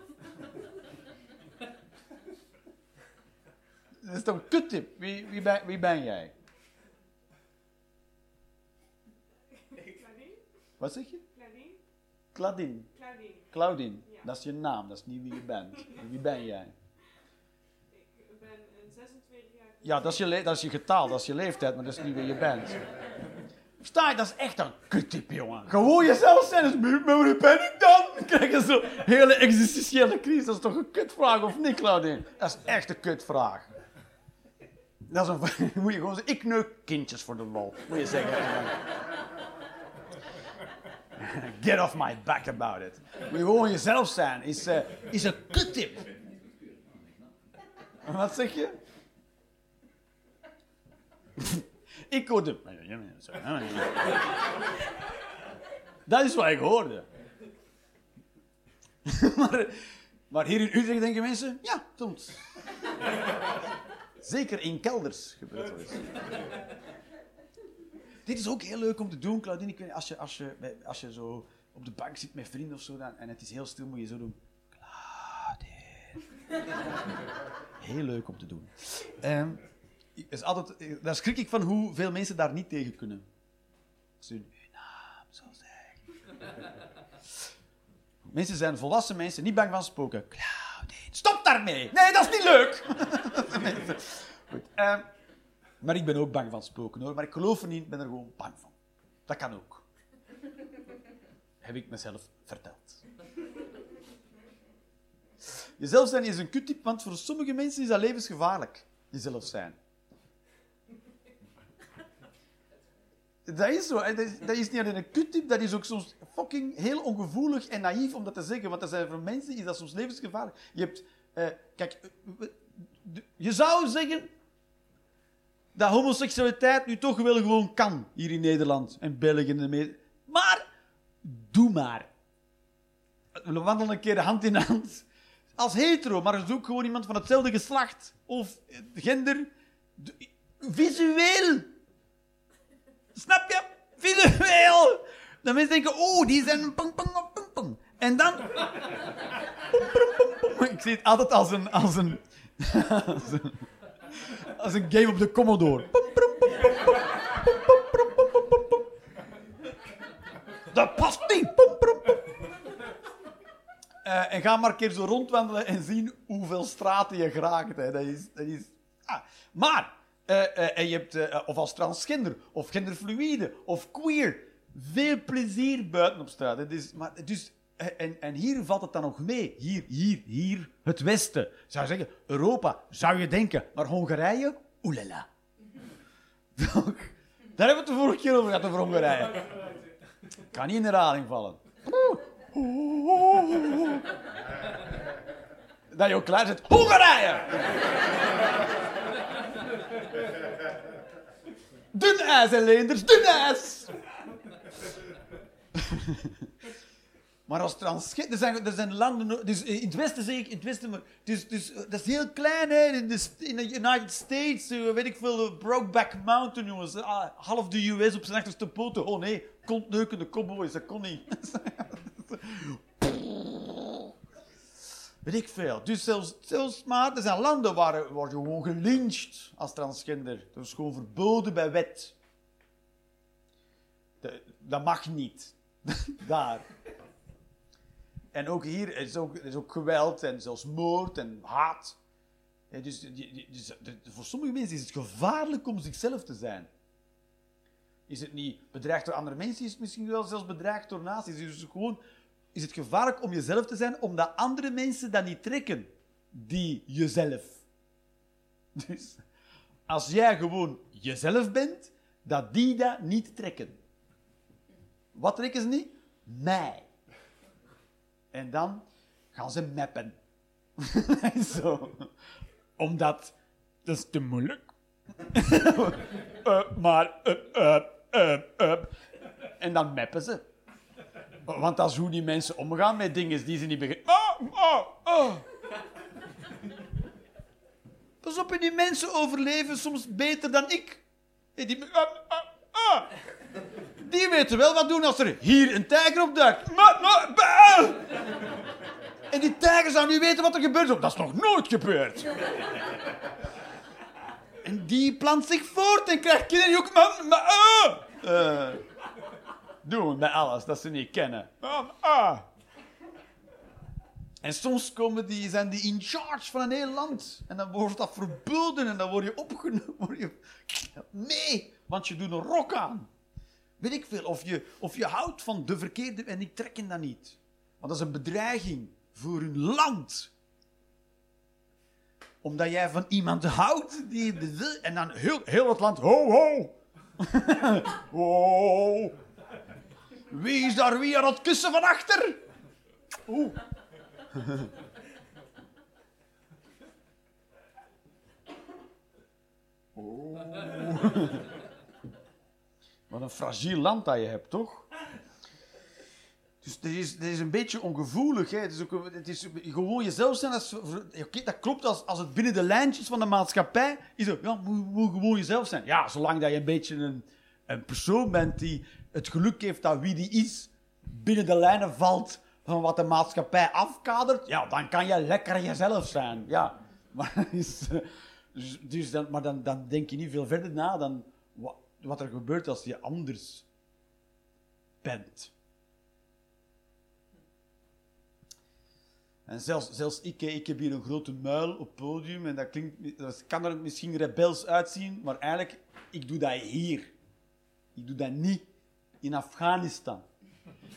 Dat is toch een kuttip? Wie, wie, ben, wie ben jij? Wat zeg je? Claudine? Claudine. Claudine. Ja. Dat is je naam, dat is niet wie je bent. Wie ben jij? Ik ben een 26 jaar. Ja, dat is je, dat is je getal, dat is je leeftijd, maar dat is niet wie je bent. Sta je, dat is echt een kuttip, jongen. Gewoon jezelf zijn, dus maar wie ben ik dan? Krijg je zo'n hele existentiële crisis. Dat is toch een kutvraag, of niet, Claudine? Dat is echt een kutvraag. Dat is een vraag- moet je gewoon zeggen, ik neuk kindjes voor de lol. Moet je zeggen. Get off my back about it. Moet je gewoon jezelf zijn, is, eh, is een kuttip. Wat zeg je? ik hoorde... Dat is wat ik hoorde. maar, maar hier in Utrecht denken mensen... Ja, soms. Zeker in kelders gebeurt dat. Dit is ook heel leuk om te doen, Claudine. Ik weet, als, je, als, je, als je zo op de bank zit met vrienden of zo dan, en het is heel stil, moet je zo doen. Claudine. Heel leuk om te doen. Ehm, is altijd, daar schrik ik van hoeveel mensen daar niet tegen kunnen. Als uw naam zou zeggen. Mensen zijn volwassen mensen, niet bang van spoken. Claudine, stop daarmee! Nee, dat is niet leuk! Goed, ehm, maar ik ben ook bang van spoken hoor. Maar ik geloof er niet, ik ben er gewoon bang van. Dat kan ook. Heb ik mezelf verteld. Jezelf zijn is een kuttip, want voor sommige mensen is dat levensgevaarlijk. Jezelf zijn. Dat is zo. Dat is, niet alleen een kuttip, dat is ook soms fucking heel ongevoelig en naïef om dat te zeggen. Want dat zijn voor mensen is dat soms levensgevaarlijk. Je hebt... eh, kijk, eh, je zou zeggen dat homoseksualiteit nu toch wel gewoon kan hier in Nederland en België. En mee. Maar doe maar. We wandelen een keer hand in hand. Als hetero, maar zoek gewoon iemand van hetzelfde geslacht of gender. Visueel. Snap je? Visueel. Dan mensen denken, oh, die zijn pong, pong, pong. En dan... Pom, pom, pom, pom. Ik zie het altijd. Als een, als een, als een game op de Commodore. Dat past niet. Eh, en ga maar een keer zo rondwandelen en zien hoeveel straten je geraakt. Hè. Dat is... Dat is ah. Maar, eh, eh, en je hebt, eh, of als transgender, of genderfluïde, of queer, veel plezier buiten op straat. Is, maar, dus, eh, en, en hier valt het dan nog mee. Hier, hier, hier, het Westen. Zou zeggen, Europa, zou je denken. Maar Hongarije, oelala. Daar hebben we het de vorige keer over gehad, over Hongarije. Kan niet in herhaling vallen. Dat je ook klaar zit. Hongarije! Dun ijs, Leenders, dun ijs! Maar als transgender... Er zijn, er landen... Dus in het Westen zeg ik... In het Westen, maar, dus, eh, dat is heel klein, hè. In de, in United States, eh, weet ik veel, eh, Brokeback Mountain, jongens. Ah, half de US op zijn achterste poten. Oh nee, kontneukende cowboys, dat kon niet. Weet ik veel. Dus zelfs, zelfs maar, er zijn landen waar, waar je gewoon gelyncht als transgender. Dat is gewoon verboden bij wet. Dat mag niet. Daar. En ook hier is ook, is ook geweld en zelfs moord en haat. Dus, dus, voor sommige mensen is het gevaarlijk om zichzelf te zijn. Is het niet bedreigd door andere mensen, is het misschien wel zelfs bedreigd door naties. Dus gewoon is het gevaarlijk om jezelf te zijn, omdat andere mensen dat niet trekken, die jezelf. Dus als jij gewoon jezelf bent, dat die dat niet trekken. Wat trekken ze niet? Mij. En dan gaan ze meppen. Zo. Omdat, dat is te moeilijk. Eh, maar, eh, eh. En dan meppen ze. Want dat is hoe die mensen omgaan met dingen die ze niet begrijpen. Oh, oh, oh. Pas op, die mensen overleven soms beter dan ik. Die. Die weten wel wat doen als er hier een tijger. Maar, maar, bah. En die tijger zou nu weten wat er gebeurt. Dat is nog nooit gebeurd. En die plant zich voort en krijgt kinderen ook... Maar, ah. Eh, doen bij alles dat ze niet kennen. Ah, ah. En soms komen die, zijn die in charge van een heel land. En dan wordt dat verboden en dan word je opgenomen. Word je... Nee, want je doet een rok aan. Ik. Of je, of je houdt van de verkeerde en die trekken dat niet. Want dat is een bedreiging voor hun land. Omdat jij van iemand houdt die... En dan heel, heel het land... Ho, ho! ho! Wie is daar wie aan het kussen van achter? Oeh. Wat een fragiel land dat je hebt, toch? Dus dit is, is een beetje ongevoelig. Hè? Het, is ook, het is gewoon jezelf zijn. Als, oké, dat klopt als, als het binnen de lijntjes van de maatschappij is. Het, ja, moet, moet gewoon jezelf zijn. Ja, zolang dat je een beetje een, een persoon bent die het geluk heeft dat wie die is binnen de lijnen valt van wat de maatschappij afkadert, ja, dan kan je lekker jezelf zijn. Ja, maar, dus, dus dan, maar dan, dan denk je niet veel verder na dan wat, er gebeurt als je anders bent. En zelfs, zelfs ik, ik heb hier een grote muil op podium en dat, klinkt, dat kan er misschien rebels uitzien, maar eigenlijk, ik doe dat hier. Ik doe dat niet in Afghanistan.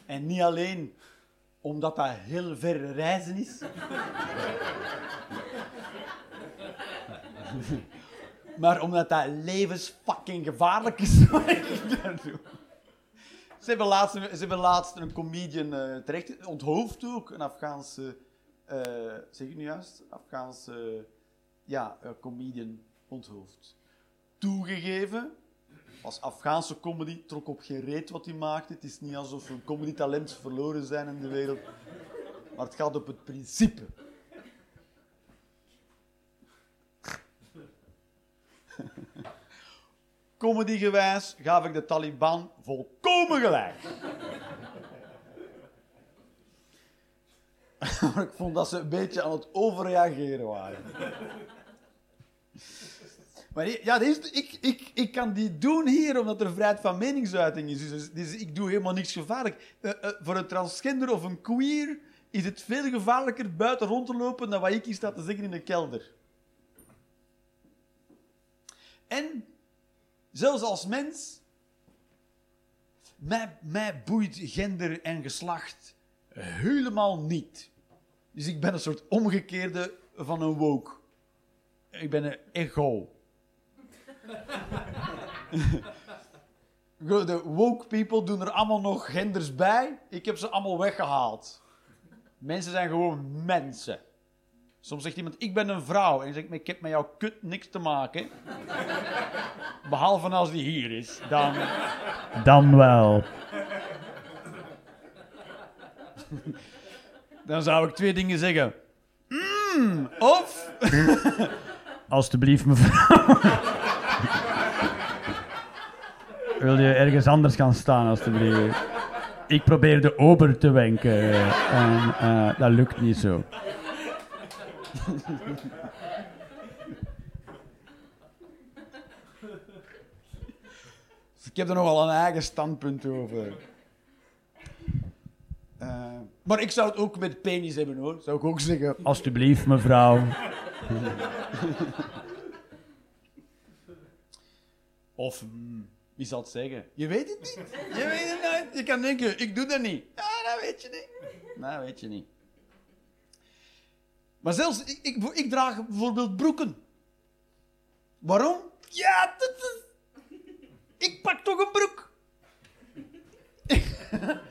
En niet alleen omdat dat heel ver reizen is. maar omdat dat levensfucking gevaarlijk is. daar doe. Ze hebben laatst, ze hebben laatst een comedian eh, terecht onthoofd ook, een Afghaanse, eh, zeg ik nu juist, Afghaanse, ja, eh, comedian onthoofd. Toegegeven, als Afghaanse comedy trok op geen reet wat hij maakte. Het is niet alsof een comedy-talent verloren zijn in de wereld, maar het gaat op het principe. Comedygewijs gaf ik de Taliban volkomen gelijk. ik vond dat ze een beetje aan het overreageren waren. Maar ja, ik, ik, ik kan die doen hier omdat er vrijheid van meningsuiting is. Dus, dus ik doe helemaal niks gevaarlijk. Uh, uh, voor een transgender of een queer is het veel gevaarlijker buiten rond te lopen dan wat ik hier sta te zeggen in de kelder. En zelfs als mens, mij, boeit gender en geslacht helemaal niet. Dus ik ben een soort omgekeerde van een woke. Ik ben een ego. De woke people doen er allemaal nog genders bij. Ik heb ze allemaal weggehaald. Mensen zijn gewoon mensen. Soms zegt iemand, ik ben een vrouw. En je zegt, ik heb met jouw kut niks te maken. Behalve als die hier is. Dan, dan wel. Dan zou ik twee dingen zeggen. Mm, of... Alsjeblieft, mevrouw. Wil je ergens anders gaan staan, alstublieft? Ik probeer de ober te wenken en uh, dat lukt niet zo. Ik heb er nogal een eigen standpunt over. Uh, maar ik zou het ook met penis hebben hoor. Zou ik ook zeggen. Alsjeblieft, mevrouw. of. Mm, wie zal het zeggen? Je weet het niet. Je weet het nooit. Je kan denken, ik doe dat niet. Ja, dat weet je niet. Dat weet je niet. Maar zelfs, ik, ik, draag bijvoorbeeld broeken. Waarom? Ja, dat. Ik pak toch een broek.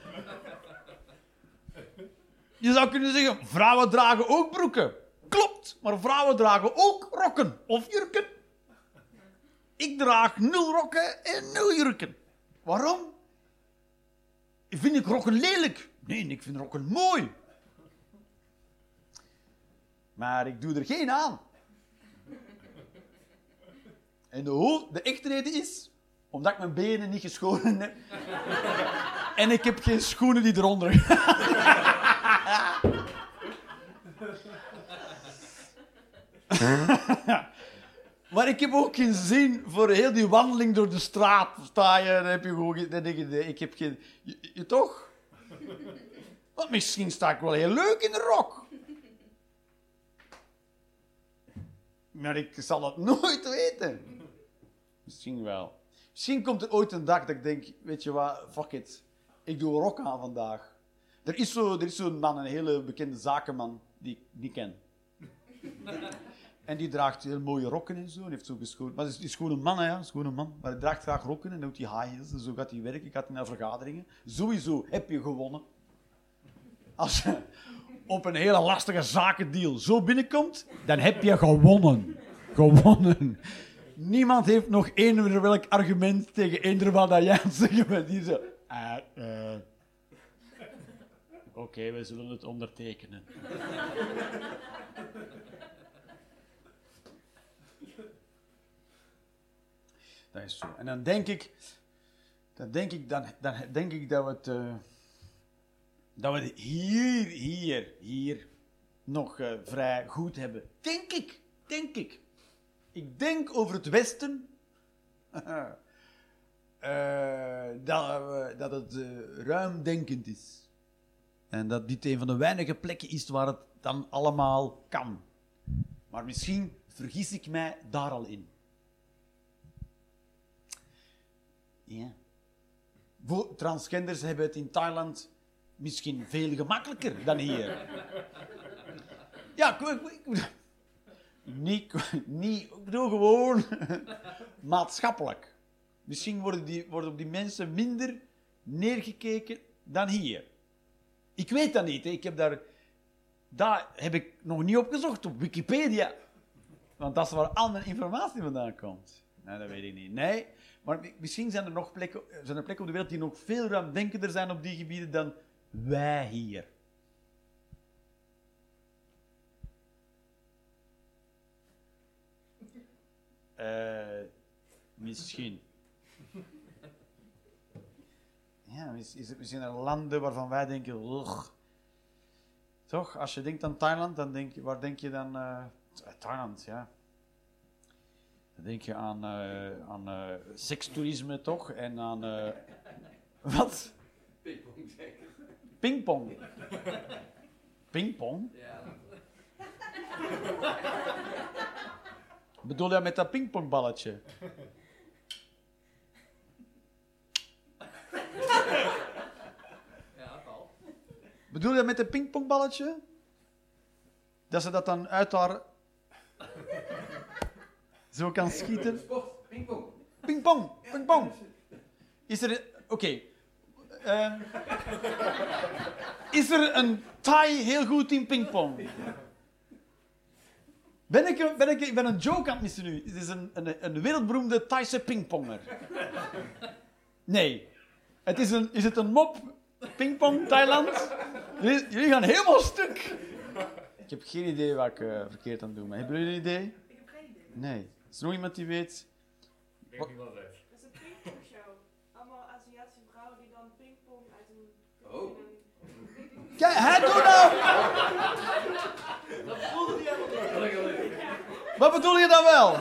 Je zou kunnen zeggen, vrouwen dragen ook broeken. Klopt, maar vrouwen dragen ook rokken of jurken. Ik draag nul rokken en nul jurken. Waarom? Vind ik rokken lelijk? Nee, ik vind rokken mooi. Maar ik doe er geen aan. En de, de echte reden is omdat ik mijn benen niet geschoren heb. en ik heb geen schoenen die eronder maar ik heb ook geen zin voor heel die wandeling door de straat. Sta je, dan heb je gewoon... Ik heb geen... Je, je toch? Want misschien sta ik wel heel leuk in de rok. Maar ik zal het nooit weten. Misschien wel. Misschien komt er ooit een dag dat ik denk, weet je wat, fuck it. Ik doe een rok aan vandaag. Er is zo'n zo man, een hele bekende zakenman, die ik niet ken. en die draagt heel mooie rokken en zo. En heeft zo geschoten. Maar het is, gewoon een man, ja. gewoon een man. Maar hij draagt graag rokken en doet hij high heels. En zo gaat hij werken. Ik had naar vergaderingen. Sowieso heb je gewonnen. Als je op een hele lastige zakendeal zo binnenkomt, dan heb je gewonnen. Gewonnen. Niemand heeft nog één welk argument tegen eender wat dat jij zeggen bent. Die zo... Uh, uh, Oké, we zullen het ondertekenen. Dat is zo. En dan denk ik, Dan denk ik, dan, dan denk ik dat we het, eh, dat we hier, hier, hier nog eh, vrij goed hebben. Denk ik, denk ik. Ik denk over het Westen eh, dat, we- dat het eh, ruimdenkend is. En dat dit een van de weinige plekken is waar het dan allemaal kan. Maar misschien vergis ik mij daar al in. Ja. Transgenders hebben het in Thailand misschien veel gemakkelijker dan hier. Ja, niet, niet, ik bedoel gewoon maatschappelijk. Misschien worden, die, worden op die mensen minder neergekeken dan hier. Ik weet dat niet. Ik heb daar, daar heb ik nog niet opgezocht op Wikipedia. Want dat is waar mijn informatie vandaan komt. Nee, dat weet ik niet. Nee, maar mi- misschien zijn er nog plekken, zijn er plekken op de wereld die nog veel ruimdenkender zijn op die gebieden dan wij hier. Eh, misschien. Ja, is, is het misschien er landen waarvan wij denken, ugh. Toch? Als je denkt aan Thailand, dan denk je, waar denk je dan? eh, Thailand, ja. Dan denk je aan, eh, aan eh, sekstoerisme, toch? En aan... eh, wat? Pingpong. Pingpong. Pingpong? Ja. Bedoel je met dat pingpongballetje? Ja, Paul. Bedoel je met een pingpongballetje? Dat ze dat dan uit haar... Zo kan schieten? Pingpong. Pingpong, pingpong. Is er... Oké. Eh, is er een Thai heel goed in pingpong? Ben ik, een- ben ik, ik ben een joke aan het missen nu. Het is een, een, een wereldberoemde Thaise pingponger. Nee. Het is, een, is het een mop? Pingpong, Thailand? Jullie, jullie gaan helemaal stuk. Ik heb geen idee wat ik eh, verkeerd aan het doen ben. Hebben jullie een idee? Ik heb geen idee. Nee. Is er nog iemand die weet? Ik weet niet wat het Kijk, hè, doe nou! Kan ik wel even. Wat bedoel je dan wel?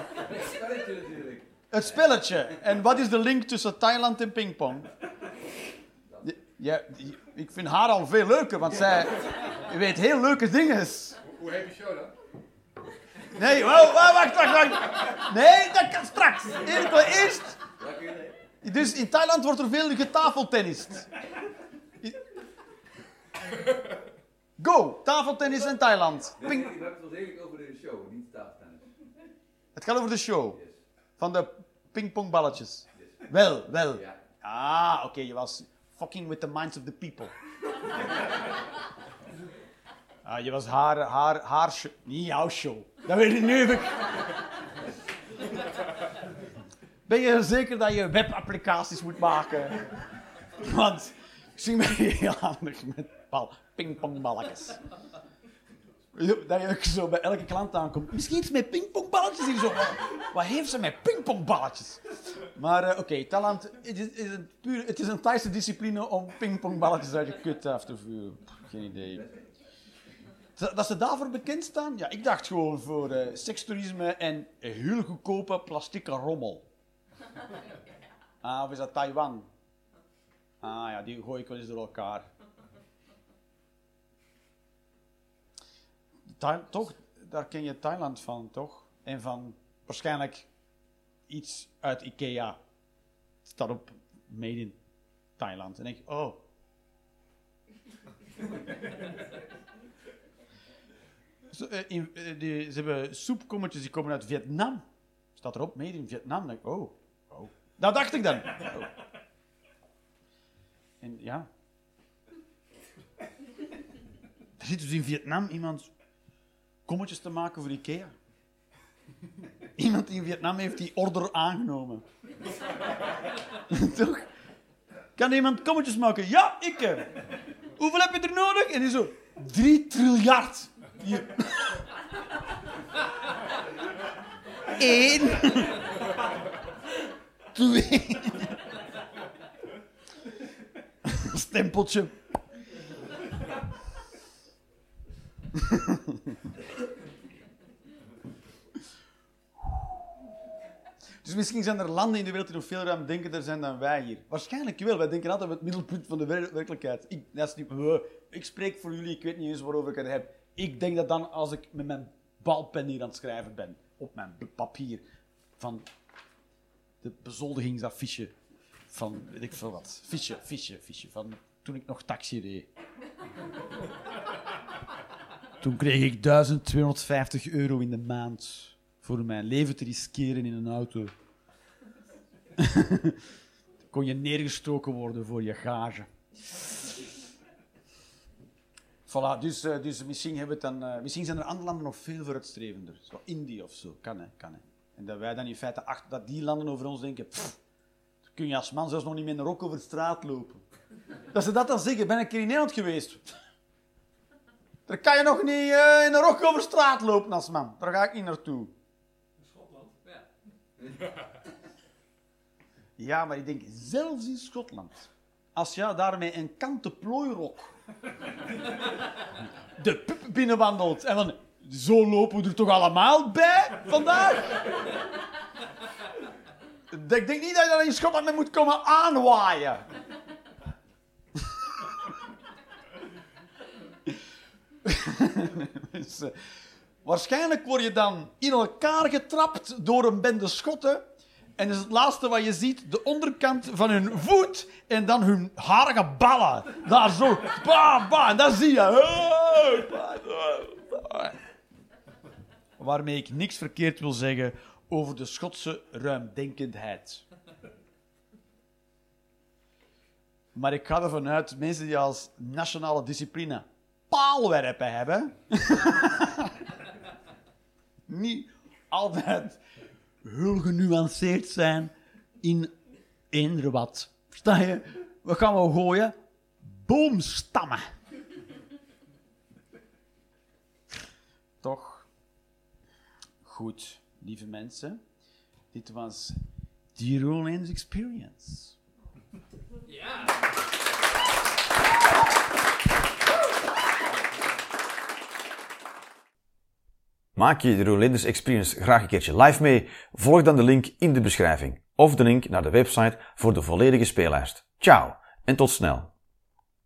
Spelletje natuurlijk. Het spelletje. En wat is de link tussen Thailand en pingpong? Ja, ik vind haar al veel leuker, want zij weet heel leuke dingen. Hoe, heet die show dan? Nee, wa- wa- wacht, wacht, wacht. Nee, dat kan straks. Eerst... Dus in Thailand wordt er veel getafeltennist. Go, tafeltennis in Thailand. We hebben het wel degelijk over de show, niet tafeltennis. Het gaat over de show. Yes. Van de pingpongballetjes. Yes. Wel, wel. Ja. Ah, oké, je was fucking with the minds of the people. Ah, je was haar, haar, haar show. Niet jouw show. Dat weet ik nu. Ben je zeker dat je webapplicaties moet maken? Want ik zie mij heel handig met bal, pingpongballetjes. Dat je zo bij elke klant aankomt. Misschien iets met pingpongballetjes hier zo. Wat, heeft ze met pingpongballetjes? Maar eh, oké, Thailand, het is, een puur, het is een Thaise discipline om pingpongballetjes uit je kut af te vuren. Geen idee. Dat ze daarvoor bekend staan? Ja, ik dacht gewoon voor sekstoerisme en heel goedkope plastieke rommel. Ah, of is dat Taiwan? Ah ja, die gooi ik wel eens door elkaar. Toch, daar ken je Thailand van, toch? En van waarschijnlijk iets uit Ikea. Staat op Made in Thailand. En denk ik, oh. Eh, eh, ze hebben soepkommetjes die komen uit Vietnam. Staat erop, Made in Vietnam. Denk ik, oh. oh. Dat dacht ik dan. Oh. En ja. Er zit dus in Vietnam iemand kommetjes te maken voor Ikea. Iemand in Vietnam heeft die order aangenomen. Toch? Kan iemand kommetjes maken? Ja, ik. eh. Hoeveel heb je er nodig? En die zo, drie triljard. Hier. Eén. Twee. stempeltje. Misschien zijn er landen in de wereld die nog veel ruimdenkender zijn dan wij hier. Waarschijnlijk wel. Wij denken altijd op het middelpunt van de wer- werkelijkheid. Ik, dat is niet, ik spreek voor jullie, ik weet niet eens waarover ik het heb. Ik denk dat dan als ik met mijn balpen hier aan het schrijven ben, op mijn papier, van de bezoldigingsaffiche van, weet ik veel wat. Fiche, fiche, fiche. Van toen ik nog taxi reed. toen kreeg ik 1250 euro in de maand voor mijn leven te riskeren in een auto. kon je neergestoken worden voor je gage. Voilà, dus, eh, dus misschien, hebben we het dan, eh, misschien zijn er andere landen nog veel vooruitstrevender. Zo Indië of zo, kan hè, kan hè. En dat wij dan in feite achter dat die landen over ons denken, pff, dan kun je als man zelfs nog niet met een rok over straat lopen. Dat ze dat dan zeggen, ben ik keer in Nederland geweest. Daar kan je nog niet eh, in een rok over straat lopen als man. Daar ga ik niet naartoe. Schotland? Ja. Ja, maar ik denk, zelfs in Schotland, als je daarmee een kanten plooirok de pup binnenwandelt en van, zo lopen we er toch allemaal bij vandaag? Ik denk niet dat je daar in Schotland mee moet komen aanwaaien. Dus, eh, waarschijnlijk word je dan in elkaar getrapt door een bende schotten. En is het laatste wat je ziet de onderkant van hun voet en dan hun harige ballen. Daar zo. Ba, ba, en zie je. Waarmee ik niks verkeerd wil zeggen over de Schotse ruimdenkendheid. Maar ik ga ervan uit, mensen die als nationale discipline paalwerpen hebben, niet altijd heel genuanceerd zijn in eender wat. Versta je? We gaan wel gooien? Boomstammen. Toch? Goed, lieve mensen. Dit was The Rollins Experience. Maak je de Rolanders Experience graag een keertje live mee? Volg dan de link in de beschrijving of de link naar de website voor de volledige speellijst. Ciao en tot snel.